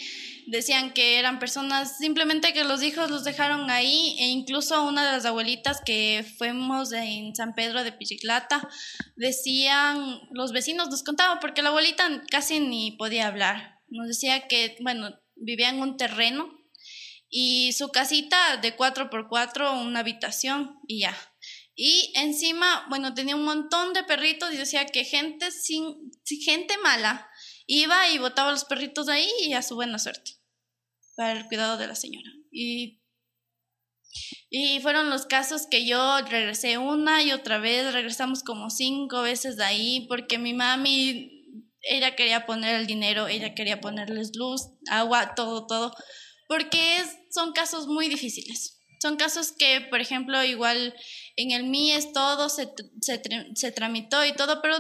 decían que eran personas simplemente que los hijos los dejaron ahí, e incluso una de las abuelitas que fuimos en San Pedro de Pichiclata, decían, los vecinos nos contaban, porque la abuelita casi ni podía hablar, nos decía que, bueno, vivía en un terreno y su casita de 4 por 4 una habitación y ya. Y encima, bueno, tenía un montón de perritos y decía que gente sin, si gente mala iba y botaba los perritos ahí y a su buena suerte para el cuidado de la señora. Y, y fueron los casos que yo regresé una y otra vez, regresamos como cinco veces de ahí porque mi mami, ella quería poner el dinero, ella quería ponerles luz, agua, todo, todo, porque son casos muy difíciles. Son casos que, por ejemplo, igual en el MIES todo se, se, se tramitó y todo, pero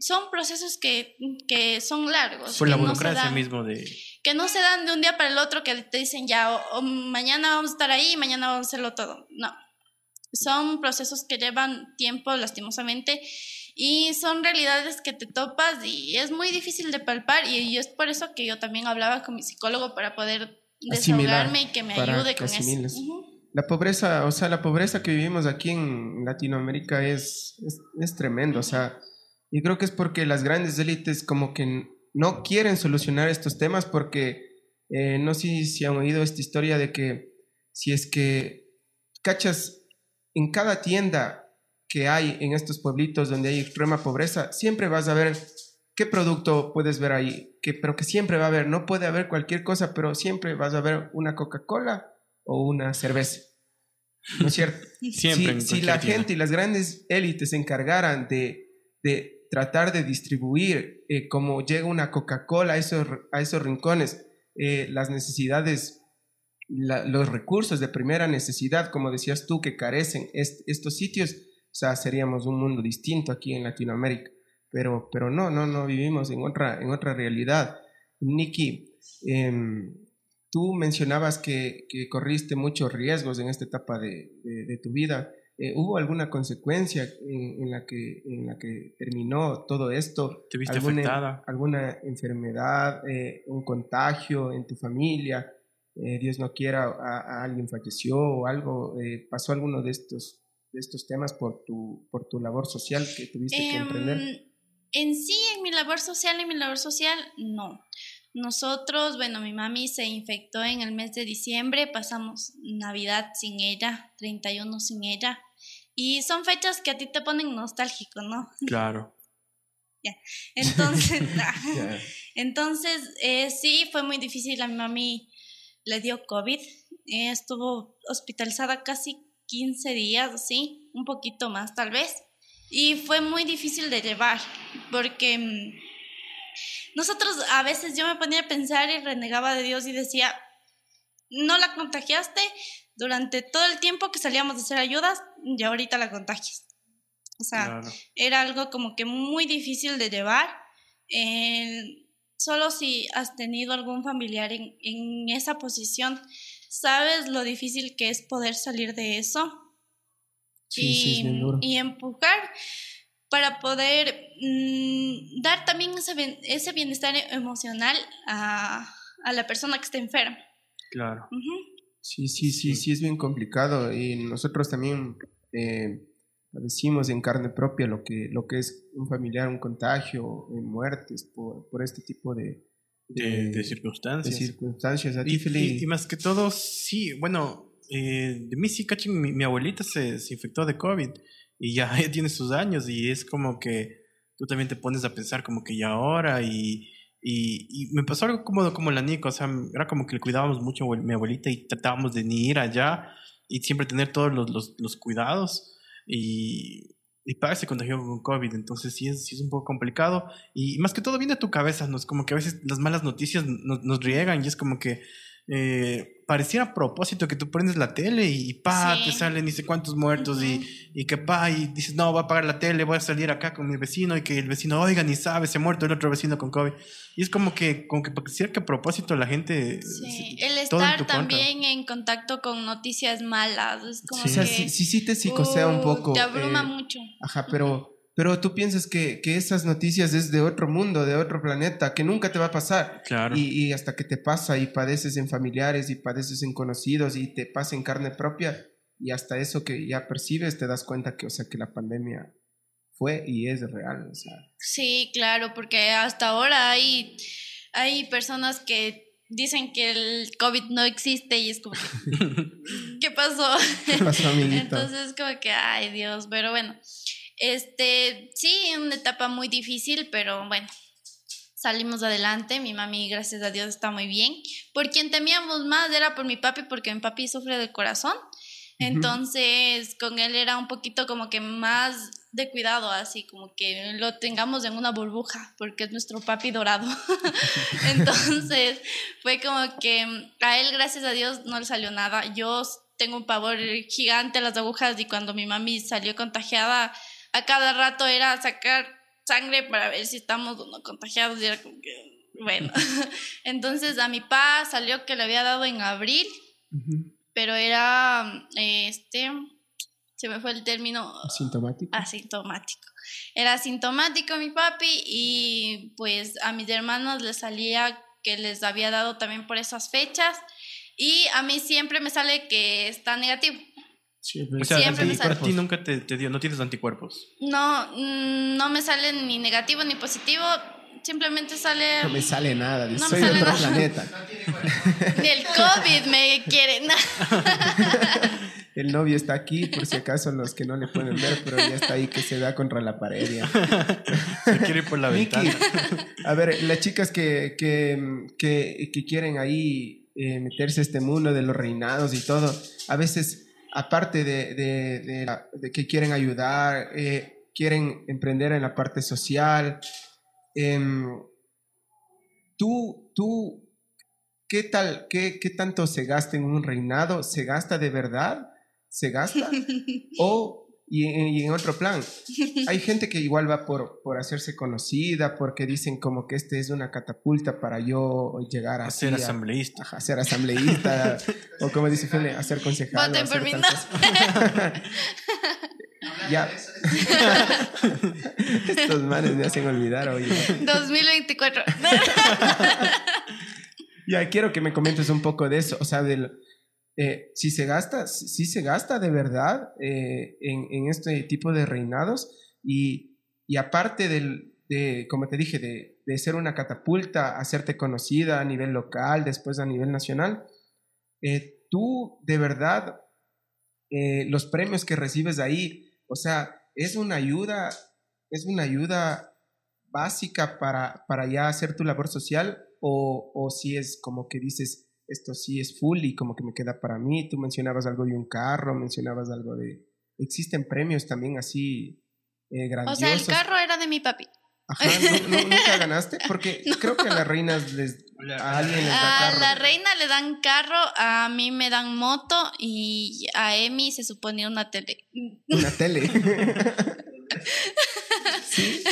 son procesos que, que son largos. Por la que no se burocracia dan- mismo de... que no se dan de un día para el otro que te dicen ya, o, o mañana vamos a estar ahí, mañana vamos a hacerlo todo. No. Son procesos que llevan tiempo, lastimosamente, y son realidades que te topas y es muy difícil de palpar. Y, y es por eso que yo también hablaba con mi psicólogo para poder Asimilar, desahogarme y que me ayude que con eso. asimiles. Ujú. La pobreza, o sea, la pobreza que vivimos aquí en Latinoamérica es, es, es tremendo, o sea, y creo que es porque las grandes élites como que no quieren solucionar estos temas porque eh, no sé si han oído esta historia de que si es que, cachas, en cada tienda que hay en estos pueblitos donde hay extrema pobreza, siempre vas a ver qué producto puedes ver ahí, que, pero que siempre va a haber, no puede haber cualquier cosa, pero siempre vas a ver una Coca-Cola o una cerveza. ¿No es cierto? Siempre si, la tienda. gente y las grandes élites se encargaran de, de tratar de distribuir eh, como llega una Coca-Cola a esos, a esos rincones, eh, las necesidades, los recursos de primera necesidad, como decías tú, que carecen est- estos sitios, o sea, seríamos un mundo distinto aquí en Latinoamérica. Pero, pero no, no, no vivimos en otra, en otra realidad. Nikki, em, tú mencionabas que, que corriste muchos riesgos en esta etapa de- de tu vida. Eh, ¿Hubo alguna consecuencia en, en la que, en la que terminó todo esto? ¿Te viste ¿Alguna, afectada? ¿Alguna enfermedad, eh, un contagio en tu familia? Eh, Dios no quiera, a, a alguien falleció o algo. eh, ¿Pasó alguno de estos, de estos temas por tu, por tu labor social que tuviste que Em, emprender? en sí, en mi labor social, en mi labor social, no. Nosotros, bueno, mi mami se infectó en el mes de diciembre, pasamos Navidad sin ella, 31 sin ella. Y son fechas que a ti te ponen nostálgico, ¿no? Claro. Entonces, Ya. entonces eh, sí, fue muy difícil. A mi mami le dio COVID. eh, estuvo hospitalizada casi 15 días, así, un poquito más tal vez. Y fue muy difícil de llevar, porque mm, nosotros a veces yo me ponía a pensar y renegaba de Dios y decía, no la contagiaste durante todo el tiempo que salíamos a hacer ayudas y ahorita la contagias. O sea, claro. era algo como que muy difícil de llevar. Eh, solo si has tenido algún familiar en, en esa posición, sabes lo difícil que es poder salir de eso Sí, y empujar para poder mm, dar también ese, bien- ese bienestar emocional a, a la persona que está enferma. Claro. Sí, sí, sí, sí, es bien complicado y nosotros también eh, padecimos en carne propia lo que, lo que es un familiar, un contagio, eh, muertes por, por este tipo de, De, de de circunstancias. circunstancias. A ti, Y, y- y más que todo, sí, bueno, eh, de mí sí, cachi, mi, mi abuelita se, se infectó de COVID y ya, ya tiene sus años y es como que tú también te pones a pensar como que ya ahora y, y, y me pasó algo como, como la Nico, o sea, era como que le cuidábamos mucho a mi abuelita y tratábamos de ni ir allá y siempre tener todos los, los, los cuidados y, y padre se contagió con COVID, entonces sí es, sí es un poco complicado. Y más que todo viene a tu cabeza, ¿no? Es como que a veces las malas noticias nos, nos riegan y es como que eh, pareciera a propósito que tú prendes la tele y pa, Sí. te salen ni sé cuántos muertos Ujú. y, y que pa, y dices, no, voy a apagar la tele, voy a salir acá con mi vecino y que el vecino, oiga, ni sabe, se ha muerto el otro vecino con COVID. Y es como que, como que pareciera que a propósito la gente... Sí, se- el todo en estar tu contra. también en contacto con noticias malas, es como O sea, que sí, sí, sí te psicosea un uh, poco. Te abruma eh, mucho. Ajá, pero, pero tú piensas que, que esas noticias es de otro mundo, de otro planeta, que nunca te va a pasar. Claro. Y, y hasta que te pasa y padeces en familiares y padeces en conocidos y te pasa en carne propia y hasta eso que ya percibes te das cuenta que, o sea, que la pandemia fue y es real. O sea, Sí, claro, porque hasta ahora hay, hay personas que dicen que el COVID no existe y es como que, ¿qué pasó? ¿qué pasó, amiguito? Entonces, como que, ay Dios, pero bueno, este, sí, una etapa muy difícil, pero bueno, salimos adelante, mi mami, gracias a Dios, está muy bien. Por quien temíamos más era por mi papi, porque mi papi sufre del corazón, entonces con él era un poquito como que más de cuidado, así como que lo tengamos en una burbuja, porque es nuestro papi dorado. Entonces fue como que a él, gracias a Dios, no le salió nada. Yo tengo un pavor gigante a las agujas y cuando mi mami salió contagiada, a cada rato era sacar sangre para ver si estamos o no contagiados y era como que, bueno. Entonces a mi pa salió que le había dado en abril, pero era, este, se me fue el término, Sintomático. asintomático. Era asintomático mi papi y pues a mis hermanos les salía que les había dado también por esas fechas y a mí siempre me sale que está negativo. Sí, O sea, Siempre me ti, sale. a ti nunca te, te dio, no tienes anticuerpos. No, mm, no me sale ni negativo ni positivo, simplemente sale no me sale nada, No me soy de otro nada. planeta. ni el COVID me quiere. no. El novio está aquí, por si acaso los que no le pueden ver, pero ya está ahí que se da contra la pared. ya. Se quiere ir por la ventana. a ver, las chicas que, que, que, que quieren ahí eh, meterse a este mundo de los reinados y todo, a veces, aparte de, de, de la- de que quieren ayudar, eh, quieren emprender en la parte social, em, tú, tú, ¿qué tal, qué, qué tanto se gasta en un reinado? ¿Se gasta de verdad? ¿Se gasta? O, y en, y en otro plan, hay gente que igual va por, por hacerse conocida, porque dicen como que este es una catapulta para yo llegar a A ser a, asambleísta. ajá, ser asambleísta, o como dice Fene, a ser concejal. Voten por mí, ya. Estos manes me hacen olvidar, oye. 2024. Ya, quiero que me comentes un poco de eso, o sea, del, eh, si se gasta, si se gasta de verdad eh, en, en este tipo de reinados y, y aparte del, de, como te dije, de, de ser una catapulta, hacerte conocida a nivel local, después a nivel nacional, eh, tú de verdad, eh, los premios que recibes ahí, o sea, es una ayuda, es una ayuda básica para, para ya hacer tu labor social o, o si es como que dices, esto sí es full y como que me queda para mí. Tú mencionabas algo de un carro, mencionabas algo de... Existen premios también así eh, O grandiosos. sea, el carro era de mi papi. Ajá, ¿nu- nu- ¿nunca ganaste? Porque creo que a las reinas les... A alguien les da A carro. la reina le dan carro, a mí me dan moto y a Emi se supone una tele. Una tele. sí.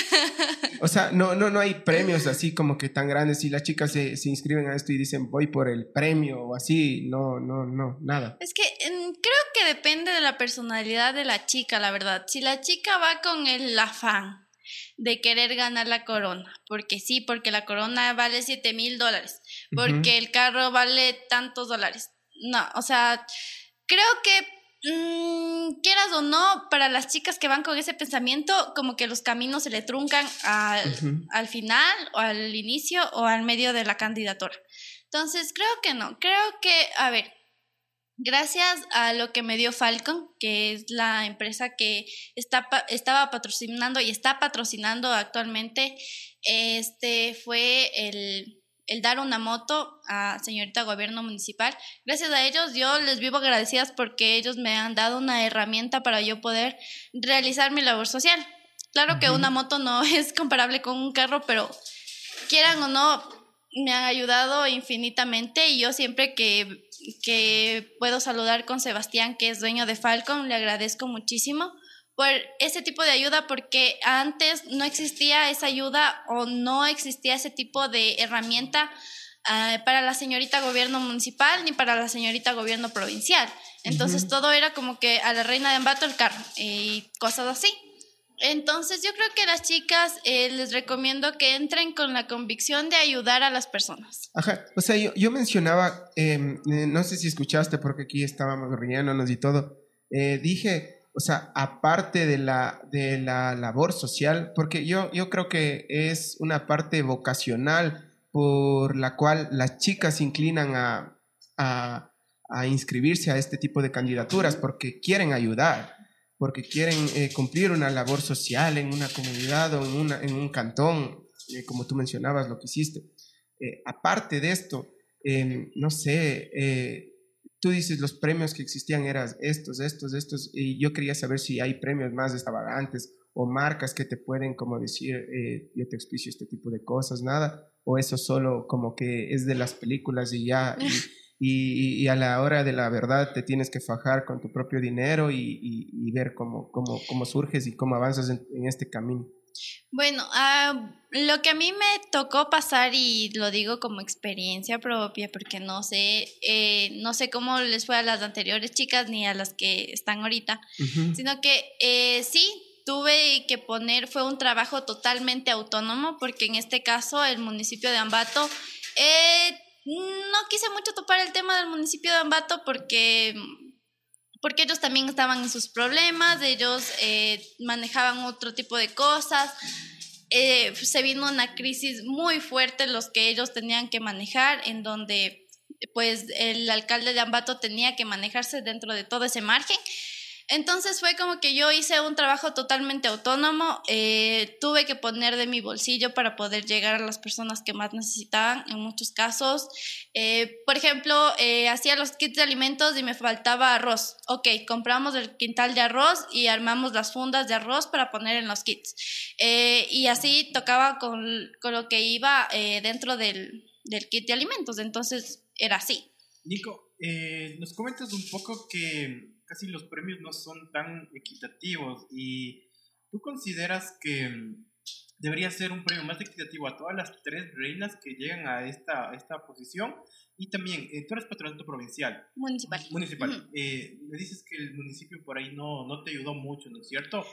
O sea, no, no, no hay premios así como que tan grandes. Si las chicas se, se inscriben a esto y dicen voy por el premio o así, no, no, no, nada. Es que creo que depende de la personalidad de la chica, la verdad. Si la chica va con el afán de querer ganar la corona, porque sí, porque la corona vale 7 mil dólares, porque el carro vale tantos dólares. No, o sea, creo que mm, quieras o no, para las chicas que van con ese pensamiento, como que los caminos se le truncan al, al final o al inicio o al medio de la candidatura. Entonces, creo que no. Creo que, a ver, Gracias a lo que me dio Falcon, que es la empresa que está, estaba patrocinando y está patrocinando actualmente, este fue el, el dar una moto a señorita gobierno municipal. Gracias a ellos yo les vivo agradecidas porque ellos me han dado una herramienta para yo poder realizar mi labor social. Claro que una moto no es comparable con un carro, pero quieran o no, me han ayudado infinitamente y yo siempre que, que puedo saludar con Sebastián, que es dueño de Falcon, le agradezco muchísimo por ese tipo de ayuda porque antes no existía esa ayuda o no existía ese tipo de herramienta ah, para la señorita gobierno municipal ni para la señorita gobierno provincial. Entonces todo era como que a la reina de Ambato el carro y cosas así. Entonces yo creo que las chicas eh, les recomiendo que entren con la convicción de ayudar a las personas. Ajá, o sea, yo, yo mencionaba, em, eh, no sé si escuchaste porque aquí estábamos riéndonos y todo, eh, dije o sea, aparte de la, de la labor social, porque yo, yo creo que es una parte vocacional por la cual las chicas se inclinan a, a, a inscribirse a este tipo de candidaturas, porque quieren ayudar, porque quieren eh, cumplir una labor social en una comunidad o en, una, en un cantón, eh, como tú mencionabas lo que hiciste. Eh, aparte de esto, em, no sé, tú dices los premios que existían eran estos, estos, estos, y yo quería saber si hay premios más extravagantes o marcas que te pueden como decir, eh, yo te explico este tipo de cosas, nada, o eso solo como que es de las películas y ya, y, y, a la hora de la verdad te tienes que fajar con tu propio dinero y, ver cómo, cómo, cómo, surges y cómo avanzas en este camino. Bueno, uh, lo que a mí me tocó pasar y lo digo como experiencia propia porque no sé, eh, no sé cómo les fue a las anteriores chicas ni a las que están ahorita, sino que eh, sí tuve que poner, fue un trabajo totalmente autónomo porque en este caso el municipio de Ambato, eh, no quise mucho topar el tema del municipio de Ambato porque porque ellos también estaban en sus problemas, ellos eh, manejaban otro tipo de cosas. Eh, se vino una crisis muy fuerte los que ellos tenían que manejar, en donde pues el alcalde de Ambato tenía que manejarse dentro de todo ese margen entonces fue como que yo hice un trabajo totalmente autónomo, eh, tuve que poner de mi bolsillo para poder llegar a las personas que más necesitaban en muchos casos. Eh, por ejemplo, eh, hacía los kits de alimentos y me faltaba arroz. Ok, compramos el quintal de arroz y armamos las fundas de arroz para poner en los kits. y así tocaba con, con lo que iba dentro del, del kit de alimentos. Entonces era así. Nico, nos comentas un poco que casi los premios no son tan equitativos y tú consideras que mm, debería ser un premio más equitativo a todas las tres reinas que llegan a esta, esta posición y también, eh, tú eres patronato provincial. Municipal. Municipal. Eh, me dices que el municipio por ahí no, no te ayudó mucho, ¿no es cierto?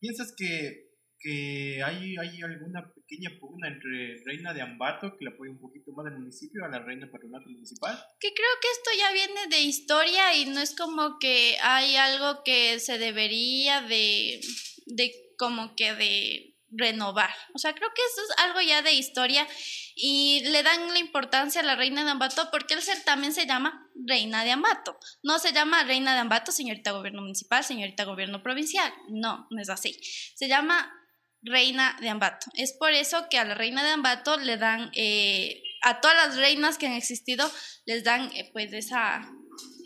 ¿Piensas que que hay, hay alguna pequeña pugna entre Reina de Ambato, que le apoya un poquito más al municipio, a la Reina Patronato Municipal. Que creo que esto ya viene de historia y no es como que hay algo que se debería de, de como que de renovar. O sea, creo que eso es algo ya de historia y le dan la importancia a la reina de Ambato porque el certamen se llama reina de Ambato. No se llama reina de Ambato, señorita gobierno municipal, señorita gobierno provincial. No, no es así. Se llama reina de Ambato. Es por eso que a la reina de Ambato le dan, eh, a todas las reinas que han existido, les dan eh, pues esa,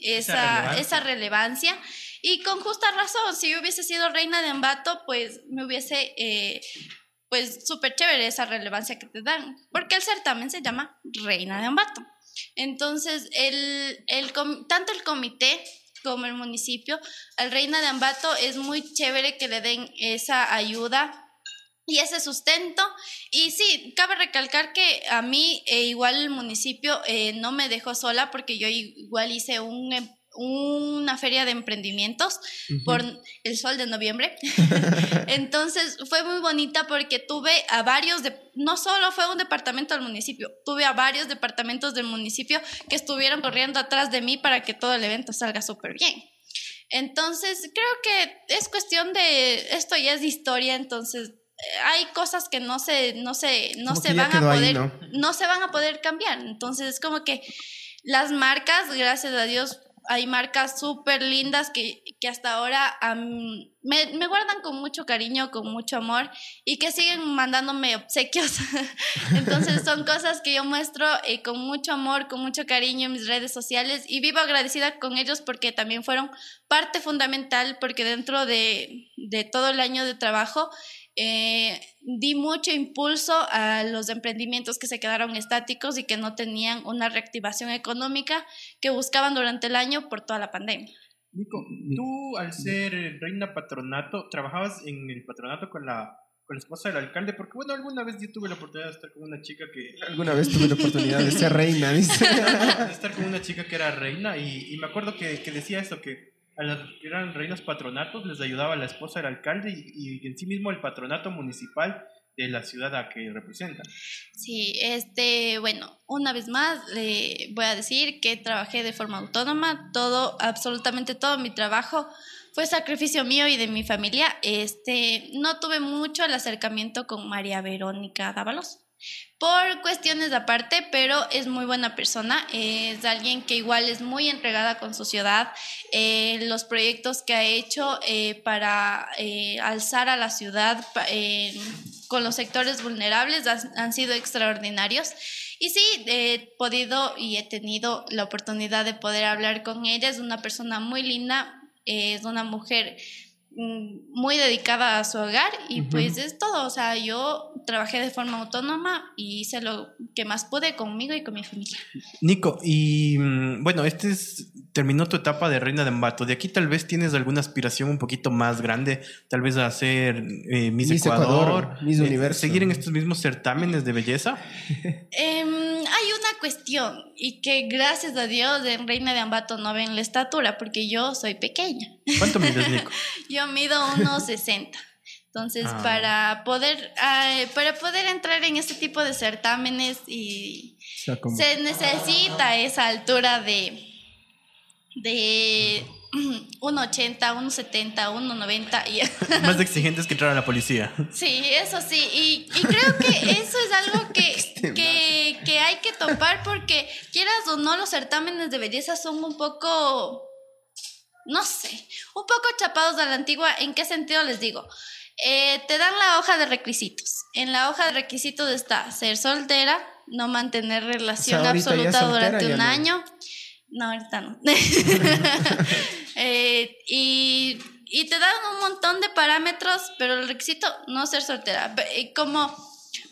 esa, esa, relevancia. Y con justa razón, si yo hubiese sido reina de Ambato, pues me hubiese, eh, pues súper chévere esa relevancia que te dan, porque el certamen se llama reina de Ambato. Entonces, el, el, tanto el comité como el municipio, al Reina de Ambato es muy chévere que le den esa ayuda y ese sustento. Y sí, cabe recalcar que a mí e igual el municipio eh, no me dejó sola porque yo igual hice un, em, una feria de emprendimientos por el sol de noviembre. Entonces fue muy bonita porque tuve a varios, de, no solo fue un departamento del municipio, tuve a varios departamentos del municipio que estuvieron corriendo atrás de mí para que todo el evento salga súper bien. Entonces, creo que es cuestión de, esto ya es historia, entonces hay cosas que no se, no se, no se van a poder, ¿no? se van a poder cambiar. Entonces es como que las marcas, gracias a Dios, hay marcas súper lindas que, que, hasta ahora um, me, me, guardan con mucho cariño, con mucho amor y que siguen mandándome obsequios. Entonces son cosas que yo muestro eh, con mucho amor, con mucho cariño en mis redes sociales y vivo agradecida con ellos porque también fueron parte fundamental porque dentro de, de todo el año de trabajo eh, di mucho impulso a los emprendimientos que se quedaron estáticos y que no tenían una reactivación económica que buscaban durante el año por toda la pandemia. Nico, tú al ser reina patronato, trabajabas en el patronato con la, con la esposa del alcalde, porque bueno, alguna vez yo tuve la oportunidad de estar con una chica que... Alguna vez tuve la oportunidad de ser reina, dice. de estar con una chica que era reina y, y me acuerdo que, que decía eso, que a las que eran reinas patronatos les ayudaba la esposa del alcalde y, en sí mismo el patronato municipal de la ciudad a que representan. Sí, este, bueno, una vez más le voy a decir que trabajé de forma autónoma, todo, absolutamente todo mi trabajo fue sacrificio mío y de mi familia. Este, no tuve mucho el acercamiento con María Verónica Dávalos por cuestiones aparte, pero es muy buena persona, es alguien que igual es muy entregada con su ciudad, eh, los proyectos que ha hecho eh, para eh, alzar a la ciudad con los sectores vulnerables han, han, sido extraordinarios. Y sí, he podido y he tenido la oportunidad de poder hablar con ella, es una persona muy linda, es una mujer muy dedicada a su hogar y pues es todo, o sea, yo trabajé de forma autónoma y hice lo que más pude conmigo y con mi familia. Nico, y mm, bueno, este es, terminó tu etapa de reina de Ambato, de aquí tal vez tienes alguna aspiración un poquito más grande, tal vez a ser eh, Miss, Miss, Ecuador, Ecuador Miss eh, Universo. seguir en estos mismos certámenes de belleza. eh, hay una cuestión y que gracias a Dios en Reina de Ambato no ven la estatura porque yo soy pequeña. ¿Cuánto mides, Nico? yo mido unos 60. Entonces, ah. para poder uh, para poder entrar en este tipo de certámenes y o sea, se necesita esa altura de de 1,80, 1,70, 1,90 y más exigentes que entrar a la policía. Sí, eso sí, y, y creo que eso es algo que, que, que hay que topar porque quieras o no los certámenes de belleza son un poco no sé, un poco chapados a la antigua. ¿En qué sentido les digo? Eh, te dan la hoja de requisitos. En la hoja de requisitos está ser soltera, no mantener relación absoluta durante un año. No, ahorita no. eh, y, y, te dan un montón de parámetros, pero el requisito no ser soltera. Como,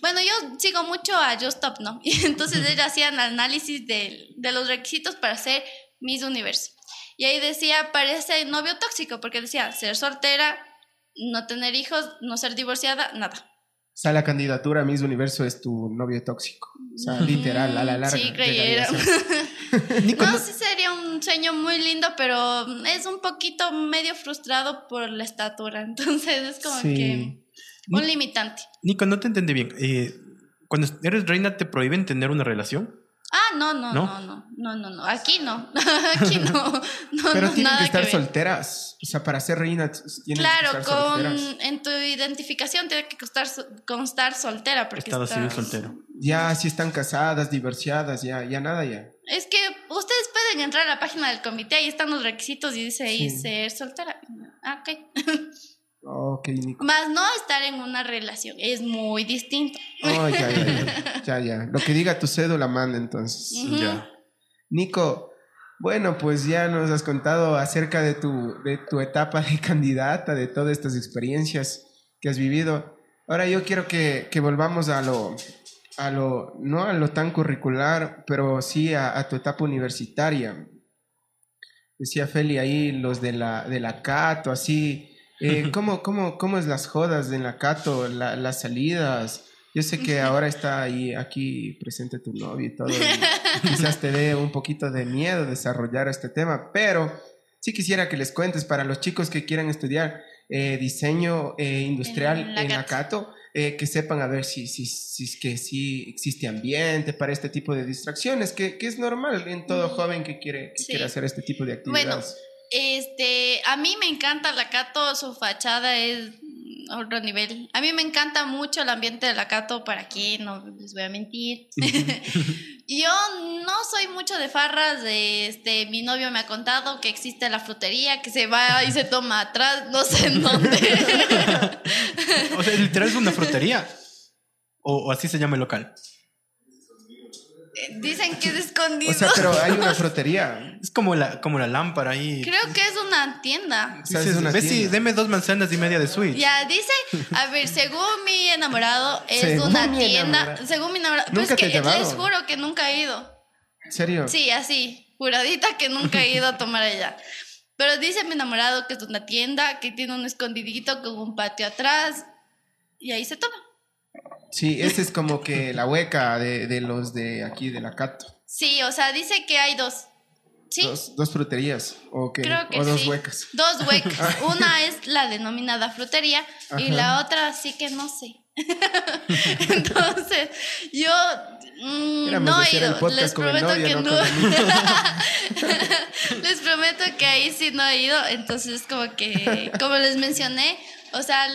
bueno, yo sigo mucho a Just Stop, ¿no? Y entonces ellos hacían análisis de, de los requisitos para ser Miss Universo. Y ahí decía, parece novio tóxico, porque decía ser soltera, no tener hijos, no ser divorciada, nada. O sea, la candidatura a Miss Universo es tu novio tóxico. O sea, literal, a la larga. Sí, creyeron. no, sí sería un sueño muy lindo, pero es un poquito medio frustrado por la estatura. Entonces es como que un limitante. Nico, no te entendí bien. Eh, cuando eres reina, ¿te prohíben tener una relación? Ah, no, no, no, no, no, no, no, aquí no, aquí no, no Pero tienen que estar solteras, o sea, para ser reina tienen claro, que estar con, solteras. en tu identificación tiene que constar, constar soltera, porque Estado estás... civil soltero. Ya, si están casadas, divorciadas, ya, ya nada, ya. Es que ustedes pueden entrar a la página del comité, ahí están los requisitos y dice ahí Sí. ser soltera. Ah, ok. Ok, Nico. Más no estar en una relación, es muy distinto. Oh, ya, ya, ya, ya, ya. Lo que diga tu cédula manda entonces. Ya. Nico, bueno, pues ya nos has contado acerca de tu, de tu etapa de candidata, de todas estas experiencias que has vivido. Ahora yo quiero que, que volvamos a lo, a lo, no a lo tan curricular, pero sí a, a tu etapa universitaria. Decía Feli ahí, los de la, de la Cato, así. Eh, ¿cómo, cómo, ¿Cómo es las jodas en la Cato, la- las salidas? Yo sé que ahora está ahí, aquí presente tu novio y todo. y quizás te dé un poquito de miedo desarrollar este tema, pero sí quisiera que les cuentes para los chicos que quieran estudiar eh, diseño eh, industrial En la Cato. Eh, que sepan a ver si, si, si es que sí existe ambiente para este tipo de distracciones, que, que es normal en todo joven que quiere, que Sí. quiere hacer este tipo de actividades. Este, a mí me encanta la Cato, su fachada es otro nivel. A mí me encanta mucho el ambiente de la Cato, ¿para qué? No les voy a mentir. Yo no soy mucho de farras, este, mi novio me ha contado que existe la frutería, que se va y se toma atrás, no sé en dónde. O sea, literal es una frutería. O, o así se llama el local. Dicen que es escondido. O sea, pero hay una frutería. Es como la, como la lámpara ahí. Creo que es una tienda. Dices, es una "Ve, sí, tienda. deme dos manzanas y media de Switch. Ya, dice, a ver, según mi enamorado, es Según una tienda. enamorado. Según mi enamorado. Pero ¿Nunca es te que les juro que nunca he ido. ¿En serio? Sí, así, juradita que nunca he ido a tomar allá. Pero dice mi enamorado que es una tienda, que tiene un escondidito con un patio atrás y ahí se toma. Sí, esa es como que la hueca de, de los de aquí, de la Cato. Sí, o sea, dice que hay dos. Sí, Dos, dos fruterías. ¿O qué? creo que o dos sí. huecas. Dos huecas. Una es la denominada frutería y la otra sí que no sé. Entonces, yo mm, no he ido. Les prometo novio, que no no. Les prometo que ahí sí no he ido. Entonces, como que, como les mencioné, o sea,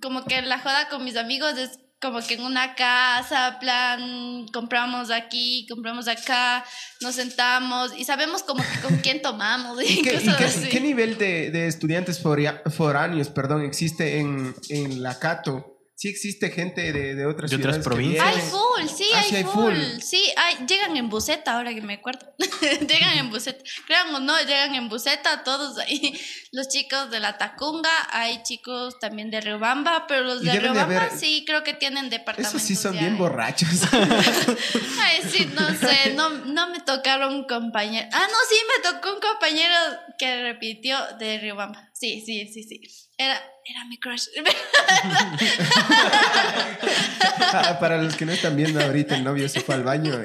como que la joda con mis amigos es como que en una casa, plan, compramos aquí, compramos acá, nos sentamos y sabemos como que con quién tomamos y, ¿Y qué, y cosas qué- así. qué nivel de, de estudiantes foráneos perdón, existe en, en la Cato? Sí existe gente de, de otras De provincias. Hay full, sí, Ah, hay, sí hay full. full. Sí, hay, llegan en buseta, ahora que me acuerdo. llegan en buseta. Crean o no, llegan en buseta todos ahí. Los chicos de la Tacunga, hay chicos también de Riobamba, pero los de Riobamba haber- sí creo que tienen departamentos. Esos sí son ya. bien borrachos. Ay, sí, no sé, no, no me tocaron compañeros. Ah, no, sí, me tocó un compañero que repitió de Riobamba. Sí, sí, sí, sí. Era, era mi crush. Para los que no están viendo ahorita, el novio se fue al baño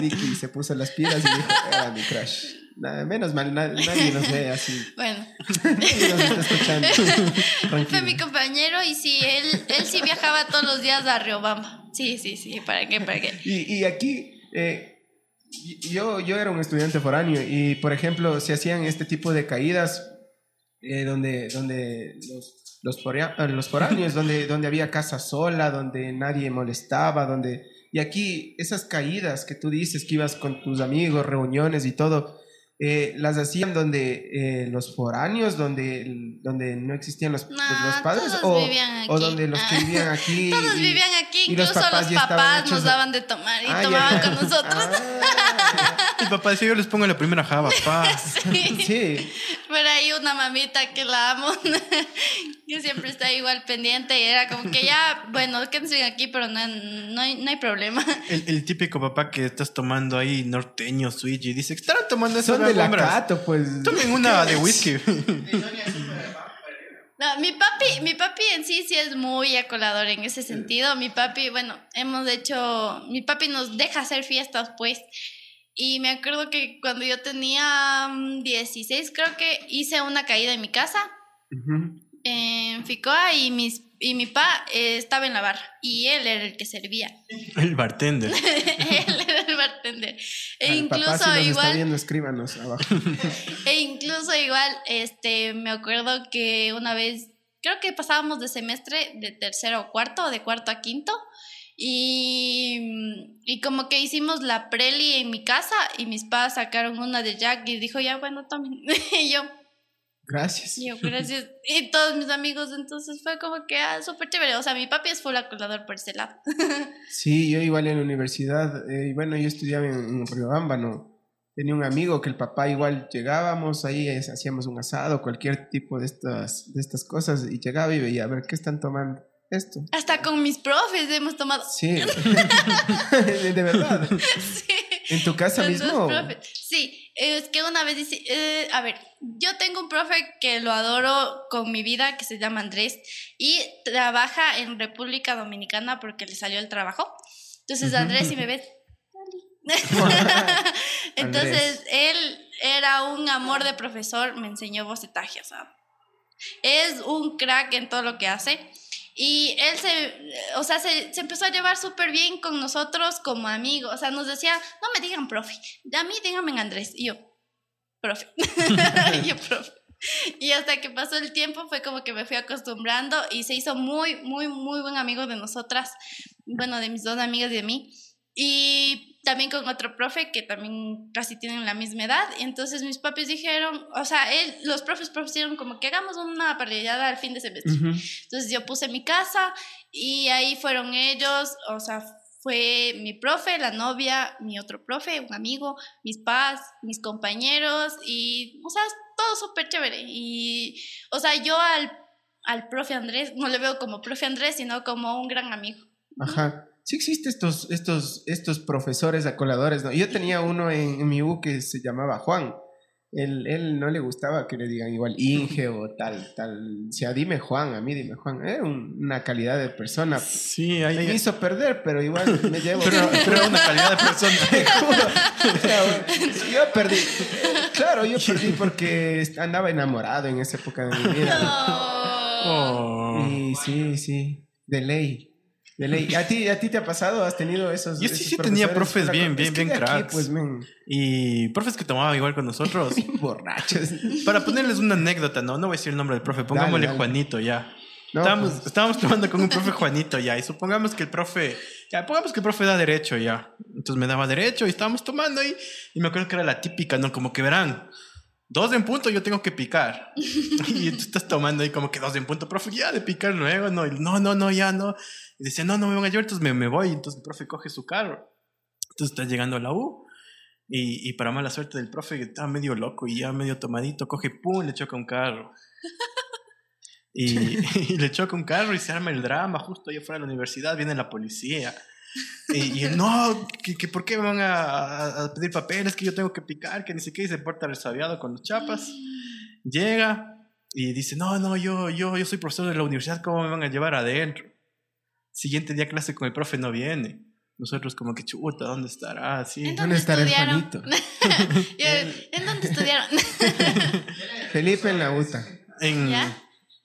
y se puso las pilas y dijo, era mi crush. Nada, menos mal, na- nadie nos ve así. bueno. Nadie nos está escuchando. Fue mi compañero y sí, él, él sí viajaba todos los días a Riobamba. Sí, sí, sí, ¿para qué? ¿Para qué? Y, y aquí, eh, yo, yo era un estudiante foráneo y, por ejemplo, se hacían este tipo de caídas eh, donde, donde los, los, forea- eh, los foráneos, donde, donde había casa sola, donde nadie molestaba, donde... Y aquí, esas caídas que tú dices que ibas con tus amigos, reuniones y todo, eh, las hacían donde eh, los foráneos, donde, donde no existían los, No, los padres, o, o donde los que vivían aquí. Todos y- vivían aquí, y los incluso papás los papás nos daban de tomar y Ah, ya. tomaban con nosotros. Ah, Mi papá decía, yo les pongo la primera java, pa. Sí. sí. Pero hay una mamita que la amo, que siempre está igual pendiente y era como que ya, bueno, quédense aquí, pero no, no, hay, no hay problema. El, el típico papá que estás tomando ahí norteño, switch, y dice, estarán tomando eso Son de la Cato, pues. Tomen una de whisky. No, mi papi, mi papi en sí sí es muy acolador en ese sentido. Mi papi, bueno, hemos hecho, mi papi nos deja hacer fiestas, pues. Y me acuerdo que cuando yo tenía mm, 16, creo que hice una caída en mi casa, en Ficoa, y, mis, y mi pa eh, estaba en la barra. Y él era el que servía. el bartender. él era el bartender. E Al incluso papá, si nos está igual... viendo, escríbanos abajo. E incluso igual, este, me acuerdo que una vez, creo que pasábamos de semestre de tercero a cuarto, o de cuarto a quinto, y, y como que hicimos la preli en mi casa y mis padres sacaron una de Jack y dijo, ya bueno, tomen. y yo, Gracias. y yo, gracias. Y todos mis amigos, entonces fue como que, ah, súper chévere. O sea, mi papi es full acolador por ese lado. Sí, yo igual en la universidad, eh, y bueno, yo estudiaba en, en Riobamba, ¿no? Tenía un amigo que el papá igual llegábamos ahí, hacíamos un asado, cualquier tipo de estas, de estas cosas, y llegaba y veía, a ver, ¿qué están tomando? Esto. Hasta con mis profes hemos tomado. Sí, de verdad. Sí. ¿En tu casa mismo? Sí, es que una vez dice, eh, a ver, yo tengo un profe que lo adoro con mi vida, que se llama Andrés, y trabaja en República Dominicana porque le salió el trabajo. Entonces, Andrés, si me ves, entonces él era un amor de profesor, me enseñó bocetaje, o sea, es un crack en todo lo que hace. Y él se, o sea, se, se empezó a llevar súper bien con nosotros como amigos. O sea, nos decía, no me digan profe, a mí díganme Andrés. Y yo, profe. Y yo, profe. y hasta que pasó el tiempo fue como que me fui acostumbrando y se hizo muy, muy, muy buen amigo de nosotras, bueno, de mis dos amigas y de mí. Y también con otro profe que también casi tienen la misma edad. Y entonces mis papis dijeron, o sea, él, los profes propusieron como que hagamos una parrillada al fin de semestre. Ujú. Entonces yo puse mi casa y ahí fueron ellos, o sea, fue mi profe, la novia, mi otro profe, un amigo, mis pas, mis compañeros y, o sea, todo súper chévere. Y, o sea, yo al, al profe Andrés no le veo como profe Andrés, sino como un gran amigo. Ajá. Sí existen estos, estos, estos profesores acoladores, ¿no? Yo tenía uno en, en mi U que se llamaba Juan. Él, él no le gustaba que le digan igual Inge o tal, tal. O sea, dime Juan, a mí dime Juan. Era un- una calidad de persona. Sí, ahí. Me hizo perder, pero igual me llevo. Pero, pero una calidad de persona. Te juro. O sea, bueno, yo perdí. Claro, yo perdí porque andaba enamorado en esa época de mi vida. Oh. Y sí, sí, de ley. De ley. ¿A ti, ¿A ti te ha pasado? ¿Has tenido esos? Yo sí, esos sí tenía profes bien, bien, bien de aquí, cracks. pues, Y profes que tomaban igual con nosotros. borrachos. Para ponerles una anécdota, no, no voy a decir el nombre del profe, pongámosle dale. Juanito ya. No, estábamos, pues, estábamos tomando con un profe Juanito ya, y supongamos que el profe, ya, pongamos que el profe da derecho ya. Entonces me daba derecho y estábamos tomando ahí, y me acuerdo que era la típica, ¿no? Como que verán, dos en punto yo tengo que picar. y tú estás tomando ahí como que dos en punto, profe, ya de picar luego, no, no, no, no, ya no. Y decía, no, no me van a llevar, entonces me, me voy, entonces el profe coge su carro. Entonces está llegando a la U. Y, y para mala suerte del profe, que estaba medio loco y ya medio tomadito, coge, pum, le choca un carro. Y, y le choca un carro y se arma el drama. Justo allá fuera de la universidad viene la policía. Y, y él, no, que, que ¿por qué me van a, pedir papeles? Que yo tengo que picar, que ni siquiera se porta resabiado con los chapas. Llega y dice, no, no, yo, yo, yo soy profesor de la universidad, ¿cómo me van a llevar adentro? Siguiente día clase con el profe no viene. Nosotros como que chuta, ¿dónde estará? Sí. ¿En ¿Dónde dónde estará el estudiaron? Juanito? Yo, ¿En dónde estudiaron? Felipe en la UTA. En, ¿Ya?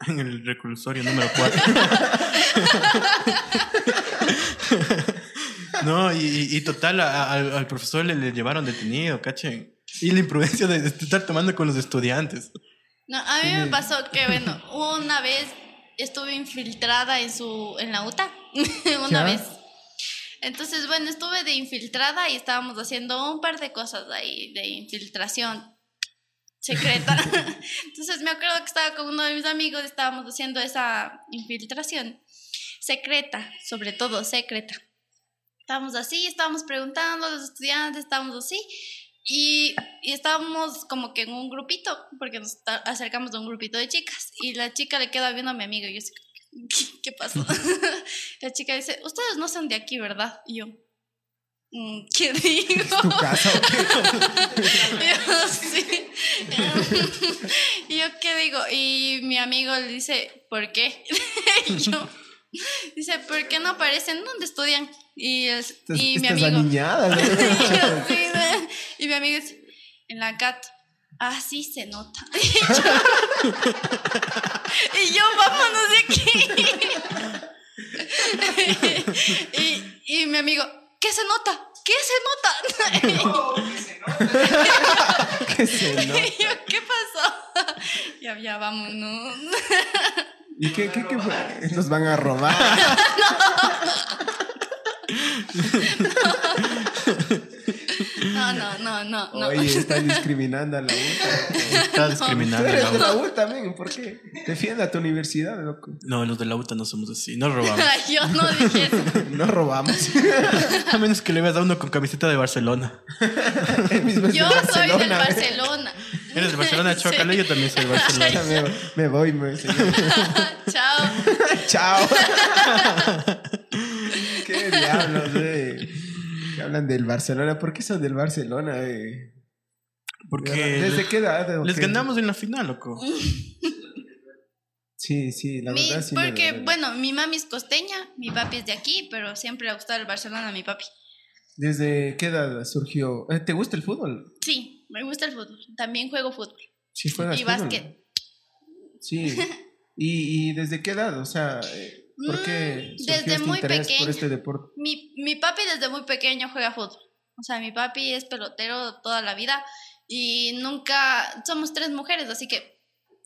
en el reclusorio número 4. no, y, y- total, a- a- al, profesor le, le llevaron detenido, cachen. Y la imprudencia de, de estar tomando con los estudiantes. No, a mí me pasó que, bueno, una vez estuve infiltrada en su en la UTA, una ¿Ya? vez. Entonces, bueno, estuve de infiltrada y estábamos haciendo un par de cosas ahí de infiltración secreta. Entonces, me acuerdo que estaba con uno de mis amigos, estábamos haciendo esa infiltración secreta, sobre todo secreta. Estábamos así, estábamos preguntando a los estudiantes, estábamos así. Y, y estábamos como que en un grupito, porque nos acercamos a un grupito de chicas. Y la chica le queda viendo a mi amigo y yo ¿qué, qué pasó? la chica dice, ustedes no son de aquí, ¿verdad? Y yo, "Mm, ¿qué digo? ¿Tu casa yo, sí. y yo, ¿qué digo? Y mi amigo le dice, ¿por qué? y yo, dice, ¿por qué no aparecen? ¿Dónde estudian? Y, Estás, y mi amigo... aniñada. ¿no? Y ¿no? mi amigo dice, en la CAT. Ah, sí se nota. Y yo, y yo, vámonos de aquí. y, y mi amigo, ¿qué se nota? ¿Qué se nota? ¿Qué sé, no? Y yo, ¿qué pasó? Ya, ya, vámonos. ¿Y qué, qué, qué fue? Nos van a robar. No, no, no, no, no. Oye, están discriminando a la UTA. Está Tú discriminando a eres la de la UTA. U también, ¿por qué? Defiende a tu universidad, loco. No, los de la UTA no somos así, no robamos. Yo no dije eso. No robamos. A menos que le veas a uno con camiseta de Barcelona. Yo soy del Barcelona, ¿eh? Barcelona. Eres de Barcelona, Sí. chócale, yo también soy de Barcelona. Me, me voy, me señor. Chao. Chao. Qué diablos, eh. Que hablan del Barcelona. ¿Por qué son del Barcelona, eh? Porque ¿Desde qué edad? o les ganamos en la final, loco. Sí, sí, la Mi- verdad sí. porque, bueno, mi mami es costeña, mi papi es de aquí, pero siempre le ha gustado el Barcelona a mi papi. ¿Desde qué edad surgió? Eh, ¿Te gusta el fútbol? Sí, me gusta el fútbol. También juego fútbol. Sí, juegas Y fútbol. básquet. Sí. ¿Y, y desde qué edad? O sea, eh, ¿por qué Mm, desde este muy interés por este deporte? Mi, mi papi desde muy pequeño juega fútbol. O sea, mi papi es pelotero toda la vida y nunca... Somos tres mujeres, así que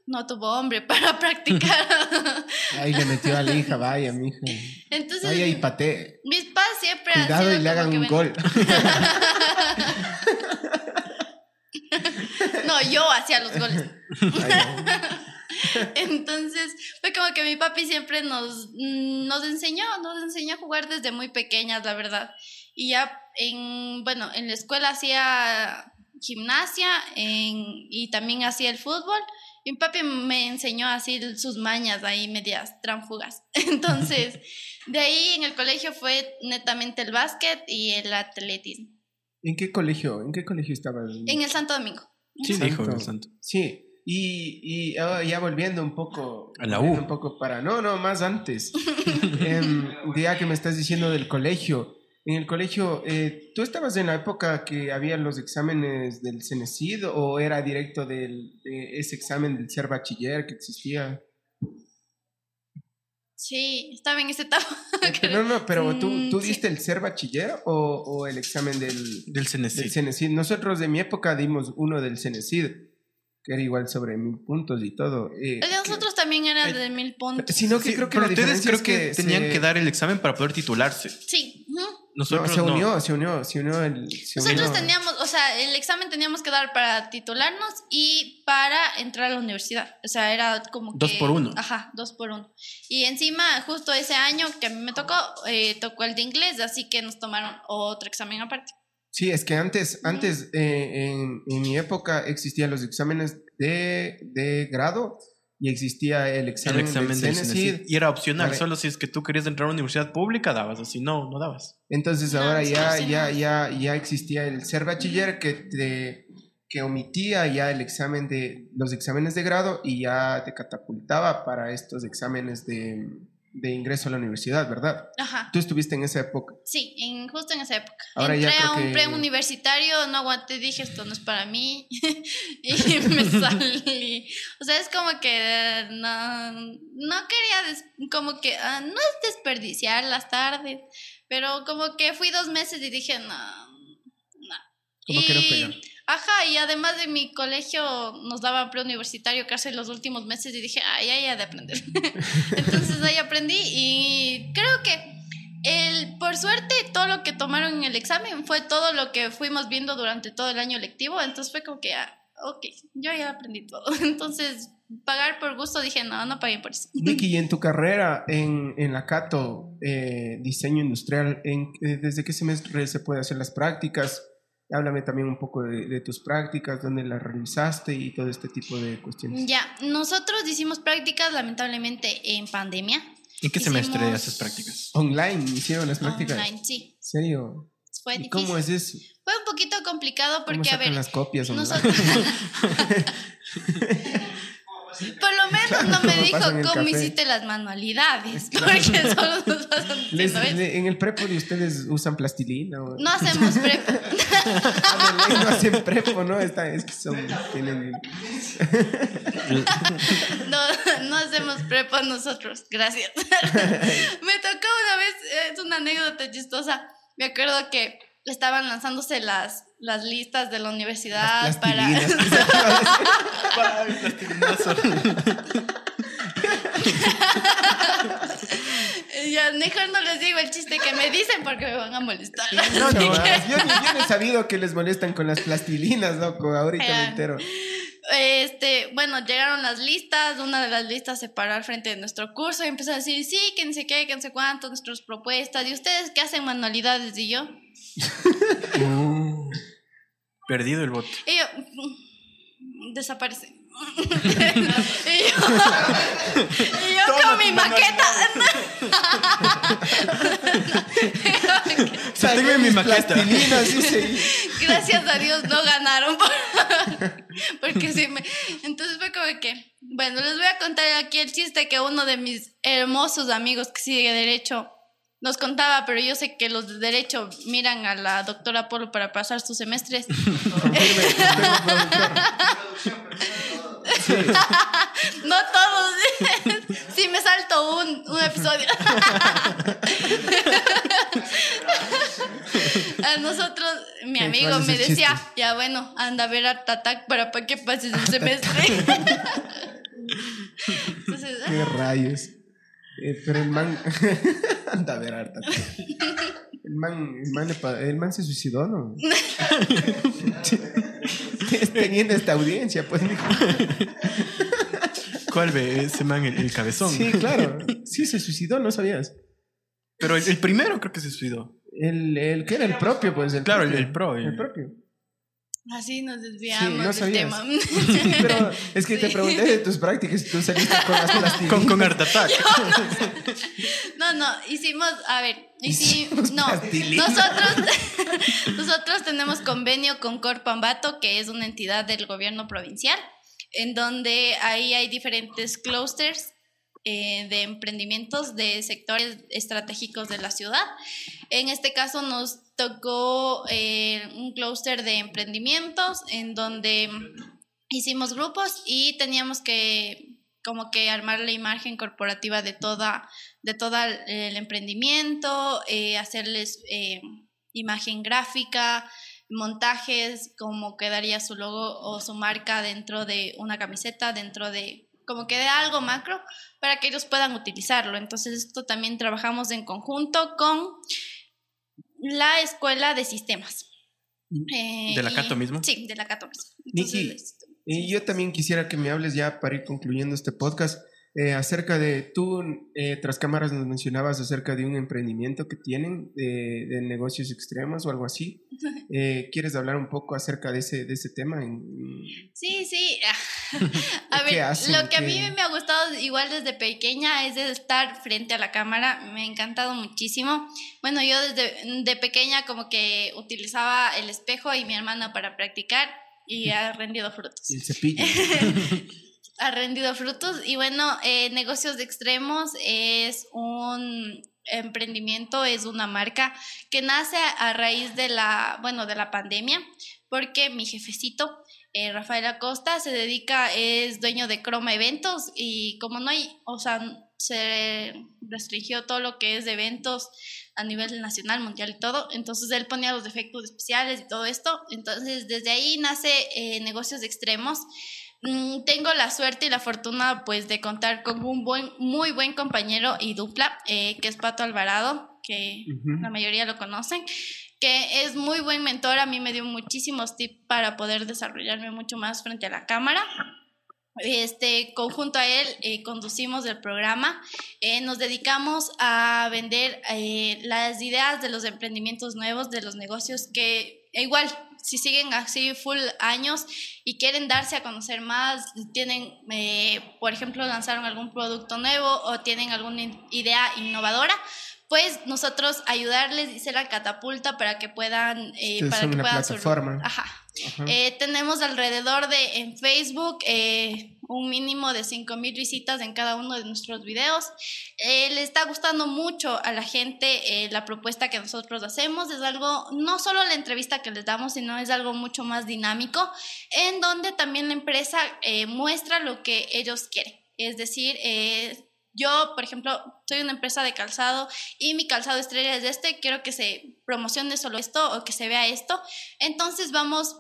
no tuvo hombre para practicar. Ahí le metió a la hija, vaya, mija. Entonces, Vaya y patee. mis padres siempre han Cuidado sido y le hagan un bueno, gol. No, yo hacía los goles. Entonces, fue como que mi papi siempre nos, nos enseñó, nos enseñó a jugar desde muy pequeñas, la verdad. Y ya en, bueno, en la escuela hacía gimnasia en- y también hacía el fútbol. Y mi papi me enseñó así sus mañas ahí medias tránfugas. Entonces, de ahí en el colegio fue netamente el básquet y el atletismo. ¿En qué colegio? ¿En qué colegio estabas? En el Santo Domingo. Sí, Santo. dijo el santo. Sí. Y, y ah, ya volviendo un poco. A la U. Un poco para. No, no, más antes. Em, ya que me estás diciendo del colegio. En el colegio, eh, ¿tú estabas en la época que había los exámenes del CENESID o era directo del, de ese examen del ser bachiller que existía? Sí, estaba en esa etapa. No, no, pero ¿tú, Mm, tú sí. diste el ser bachiller o, o el examen del, Del CNC. del CENESID? Nosotros de mi época dimos uno del CENESID, que era igual sobre mil puntos y todo. eh, El de nosotros también era eh, de mil puntos. Sino que Sí, creo que pero la ustedes creo es que, tenían se- que dar el examen para poder titularse. Sí. Nosotros se no. unió, se unió, se unió el... se Nosotros unió- teníamos, o sea, el examen teníamos que dar para titularnos y para entrar a la universidad. O sea, era como Dos que- por uno. Ajá, dos por uno. Y encima, justo ese año que a mí me tocó, eh, tocó el de inglés, así que nos tomaron otro examen aparte. Sí, es que antes, antes eh, en, en mi época existían los exámenes de, de grado y existía el El examen, examen del del CENESID. CNC. Y era opcional, Vale. solo si es que tú querías entrar a una universidad pública dabas, o si no, no dabas. Entonces No, ahora ya, ya, ya, ya existía el ser bachiller que te que omitía ya el examen de los exámenes de grado y ya te catapultaba para estos exámenes de, de ingreso a la universidad, ¿verdad? Ajá. Tú estuviste en esa época. Sí, en, justo en esa época. Ahora ya Entré a un que- preuniversitario, no aguanté, dije esto no es para mí y me salí. O sea, es como que no, no quería, des- como que ah, no es desperdiciar las tardes, pero como que fui dos meses y dije no. no. Como que no Y- pega. Ajá, y además de mi colegio nos daban preuniversitario casi los últimos meses y dije, ay, ay, ay, de aprender. Entonces ahí aprendí y creo que el, por suerte todo lo que tomaron en el examen fue todo lo que fuimos viendo durante todo el año lectivo, entonces fue como que, ah, ok, yo ya aprendí todo. Entonces, pagar por gusto dije, no, no pagué por eso. Vicky, y en tu carrera en, en la Cato, eh, diseño industrial, en, eh, ¿desde qué semestre se puede hacer las prácticas? Háblame también un poco de, de tus prácticas, dónde las realizaste y todo este tipo de cuestiones. Ya, nosotros hicimos prácticas lamentablemente en pandemia. ¿En qué semestre Hicimos- haces prácticas? Online hicieron las prácticas. Online, sí. ¿En serio? Fue ¿Y difícil. cómo es eso? Fue un poquito complicado ¿Cómo porque, a sacan ver, las copias online? nosotros... Por lo menos no me ¿Cómo dijo cómo hiciste las manualidades, porque solo nos pasan Les- en el prepo de ustedes usan plastilina. o- No hacemos prep. De ley no hacen prepo, ¿no? Está, es que son, tienen... No, no hacemos prepa nosotros, gracias. Me tocó una vez, es una anécdota chistosa. Me acuerdo que estaban lanzándose las, las listas de la universidad Las para. plastilinas. ya, mejor no les digo el chiste que me dicen porque me van a molestar. No, no, que- yo, ni- yo no he sabido que les molestan con las plastilinas, loco. Ahorita me entero. Este, bueno, llegaron las listas, una de las listas se paró al frente de nuestro curso y empezó a decir, sí, que no sé qué, que no sé cuánto, nuestras propuestas, y ustedes que hacen manualidades, y yo, Perdido el voto. y yo, "Mm, desaparece. y yo, y yo con mi maqueta. En mi maqueta. Gracias a Dios no ganaron. por- Porque sí me. Entonces fue como que. Bueno, les voy a contar aquí el chiste que uno de mis hermosos amigos que sigue Derecho nos contaba, pero yo sé que los de Derecho miran a la doctora Polo para pasar sus semestres. No todos. Sí, me salto un, un episodio. A nosotros, mi amigo ¿cuál es me decía, ya bueno, anda a ver a Tatac para pa' que pases el semestre. Entonces, Qué ah, rayos. Eh, pero el man. Anda a ver, harta. El man, el, man el se suicidó, ¿no? Teniendo esta audiencia, pues. ¿Cuál ve ese man, el, el cabezón? Sí, claro. Sí, se suicidó, ¿no sabías? Pero el, el primero creo que se suicidó. El, el que era el propio, pues. El Claro, el pro. el- El propio. Así nos desviamos Sí, no del sabías. tema. Sí, pero es que te Sí. pregunté de tus prácticas y tú saliste con las. Con, con Art Attack. No, no, hicimos, a ver, hicimos, Hicimos no, plastilina. nosotros, nosotros tenemos convenio con Corpambato, que es una entidad del gobierno provincial, en donde ahí hay diferentes clusters eh, de emprendimientos de sectores estratégicos de la ciudad. En este caso nos tocó eh, un clúster de emprendimientos en donde hicimos grupos y teníamos que como que armar la imagen corporativa de toda de todo el emprendimiento, eh, hacerles eh, imagen gráfica, montajes, cómo quedaría su logo o su marca dentro de una camiseta, dentro de como que de algo macro para que ellos puedan utilizarlo. Entonces esto también trabajamos en conjunto con la escuela de sistemas. Eh, ¿De la Cato mismo? Sí, de la Cato mismo. Niki, Entonces, Y yo también quisiera que me hables ya para ir concluyendo este podcast eh, acerca de, tú eh, tras cámaras nos mencionabas acerca de un emprendimiento que tienen de, de negocios extremos o algo así. Eh, ¿Quieres hablar un poco acerca de ese, de ese tema? Sí, sí. A ¿Qué ver, hacen? lo que a ¿Qué- mí me ha gustado igual desde pequeña es estar frente a la cámara. Me ha encantado muchísimo. Bueno, yo desde de pequeña como que utilizaba el espejo y mi hermana para practicar y ha rendido frutos. el cepillo. Ha rendido frutos y bueno, eh, Negocios de Extremos es un emprendimiento, es una marca que nace a raíz de la, bueno, de la pandemia, porque mi jefecito, eh, Rafael Acosta, se dedica, es dueño de Croma Eventos y como no hay, o sea, se restringió todo lo que es de eventos a nivel nacional, mundial y todo, entonces él ponía los defectos especiales y todo esto, entonces desde ahí nace eh, Negocios Extremos. Mm, tengo la suerte y la fortuna pues de contar con un buen, muy buen compañero y dupla, eh, que es Pato Alvarado, que la mayoría lo conocen, que es muy buen mentor, a mí me dio muchísimos tips para poder desarrollarme mucho más frente a la cámara. Este, conjunto a él eh, conducimos el programa, Eh, nos dedicamos a vender las ideas de los emprendimientos nuevos, de los negocios que igual, si siguen así full años y quieren darse a conocer más, tienen, eh, por ejemplo, lanzaron algún producto nuevo o tienen alguna idea innovadora, pues nosotros ayudarles y ser la catapulta para que puedan, eh, Ustedes para que una puedan plataforma. Ajá. Ajá. Eh, tenemos alrededor de en Facebook eh, un mínimo de 5000 visitas en cada uno de nuestros videos. Eh, le está gustando mucho a la gente eh, la propuesta que nosotros hacemos. Es algo, no solo la entrevista que les damos, sino es algo mucho más dinámico, en donde también la empresa eh, muestra lo que ellos quieren. Es decir, yo, por ejemplo, soy una empresa de calzado y mi calzado estrella es este, quiero que se promocione solo esto o que se vea esto. Entonces vamos,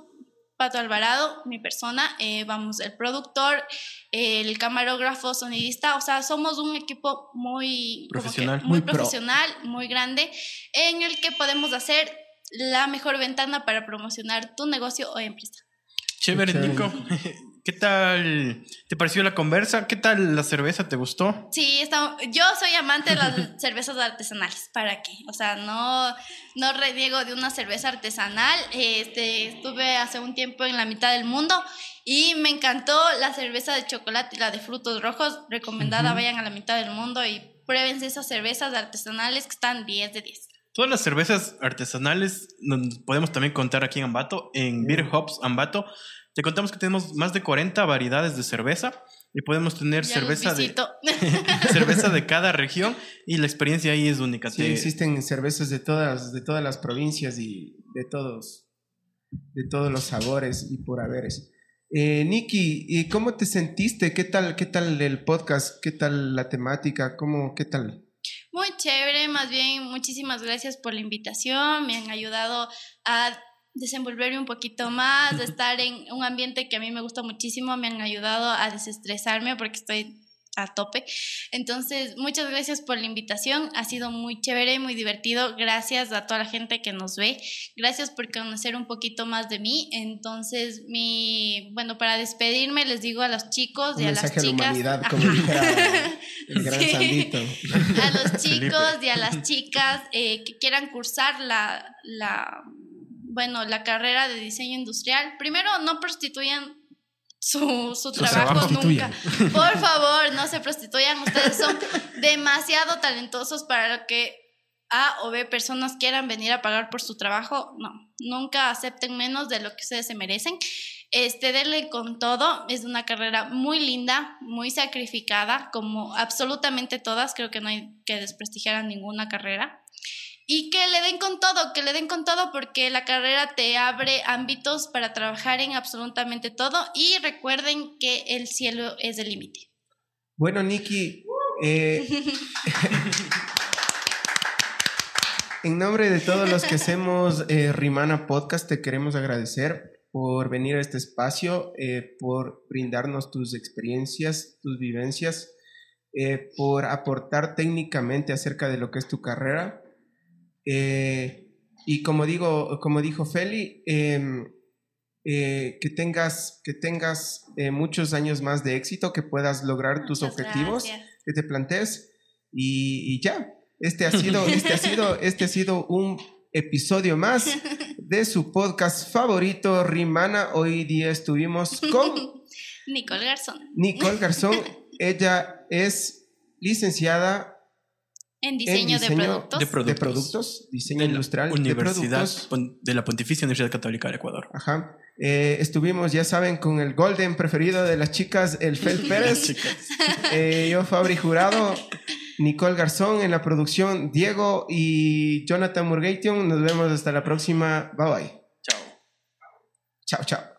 Pato Alvarado, mi persona, eh, vamos, el productor, el camarógrafo, sonidista, o sea, somos un equipo muy Profesional. muy, Muy pro. profesional, muy grande, en el que podemos hacer la mejor ventana para promocionar tu negocio o empresa. Chévere. Nico. ¿Qué tal te pareció la conversa? ¿Qué tal la cerveza? ¿Te gustó? Sí, está- yo soy amante de las cervezas artesanales, ¿para qué? O sea, no, no reniego de una cerveza artesanal. Este, estuve hace un tiempo en la mitad del mundo y me encantó la cerveza de chocolate y la de frutos rojos. Recomendada, Ujú. vayan a la mitad del mundo y pruébense esas cervezas artesanales que están 10 de 10. Todas las cervezas artesanales podemos también contar aquí en Ambato, en Beer Hops Ambato. Te contamos que tenemos más de 40 variedades de cerveza y podemos tener Ya cerveza de, cerveza de cada región y la experiencia ahí es única. Sí, Te- existen cervezas de todas, de todas las provincias y de todos, de todos los sabores y por haberes. Eh, Nikki, ¿y cómo te sentiste? ¿Qué tal, qué tal el podcast? ¿Qué tal la temática? ¿Cómo, qué tal? Muy chévere, más bien muchísimas gracias por la invitación, me han ayudado a desenvolverme un poquito más, de estar en un ambiente que a mí me gusta muchísimo, me han ayudado a desestresarme porque estoy a tope. Entonces, muchas gracias por la invitación. Ha sido muy chévere, muy divertido. Gracias a toda la gente que nos ve. Gracias por conocer un poquito más de mí. Entonces, mi, bueno, para despedirme les digo a los chicos y a las chicas. A la humanidad, como el gran Sandito. A los chicos y a las chicas eh, que quieran cursar la, la, bueno, la carrera de diseño industrial. Primero, no prostituyan su, su trabajo nunca. Por favor, no se prostituyan. Ustedes son demasiado talentosos para que A o B personas quieran venir a pagar por su trabajo. No, nunca acepten menos de lo que ustedes se merecen. Este, denle con todo. Es una carrera muy linda, muy sacrificada, como absolutamente todas. Creo que no hay que desprestigiar a ninguna carrera y que le den con todo, que le den con todo porque la carrera te abre ámbitos para trabajar en absolutamente todo y recuerden que el cielo es el límite. Bueno, Nikki, eh, en nombre de todos los que hacemos eh, Rimana Podcast, te queremos agradecer por venir a este espacio, eh, por brindarnos tus experiencias, tus vivencias, por aportar técnicamente acerca de lo que es tu carrera eh, y como, digo, como dijo Feli, em, eh, que tengas, que tengas eh, muchos años más de éxito, que puedas lograr tus objetivos que te plantees y, y, ya. Este ha sido, este ha sido, este ha sido un episodio más de su podcast favorito, Rimana. Hoy día estuvimos con Nicole Garzón. Nicole Garzón. Ella es licenciada en diseño, de, productos. de, productos. diseño industrial Universidad de, de, la Pontificia Universidad Católica del Ecuador. Ajá. Eh, estuvimos, ya saben, con el golden preferido de las chicas, el Fel Pérez. eh, yo, Fabri Jurado, Nicole Garzón en la producción, Diego y Jonathan Murgation. Nos vemos hasta la próxima. Bye bye. Chao. Chao, chao.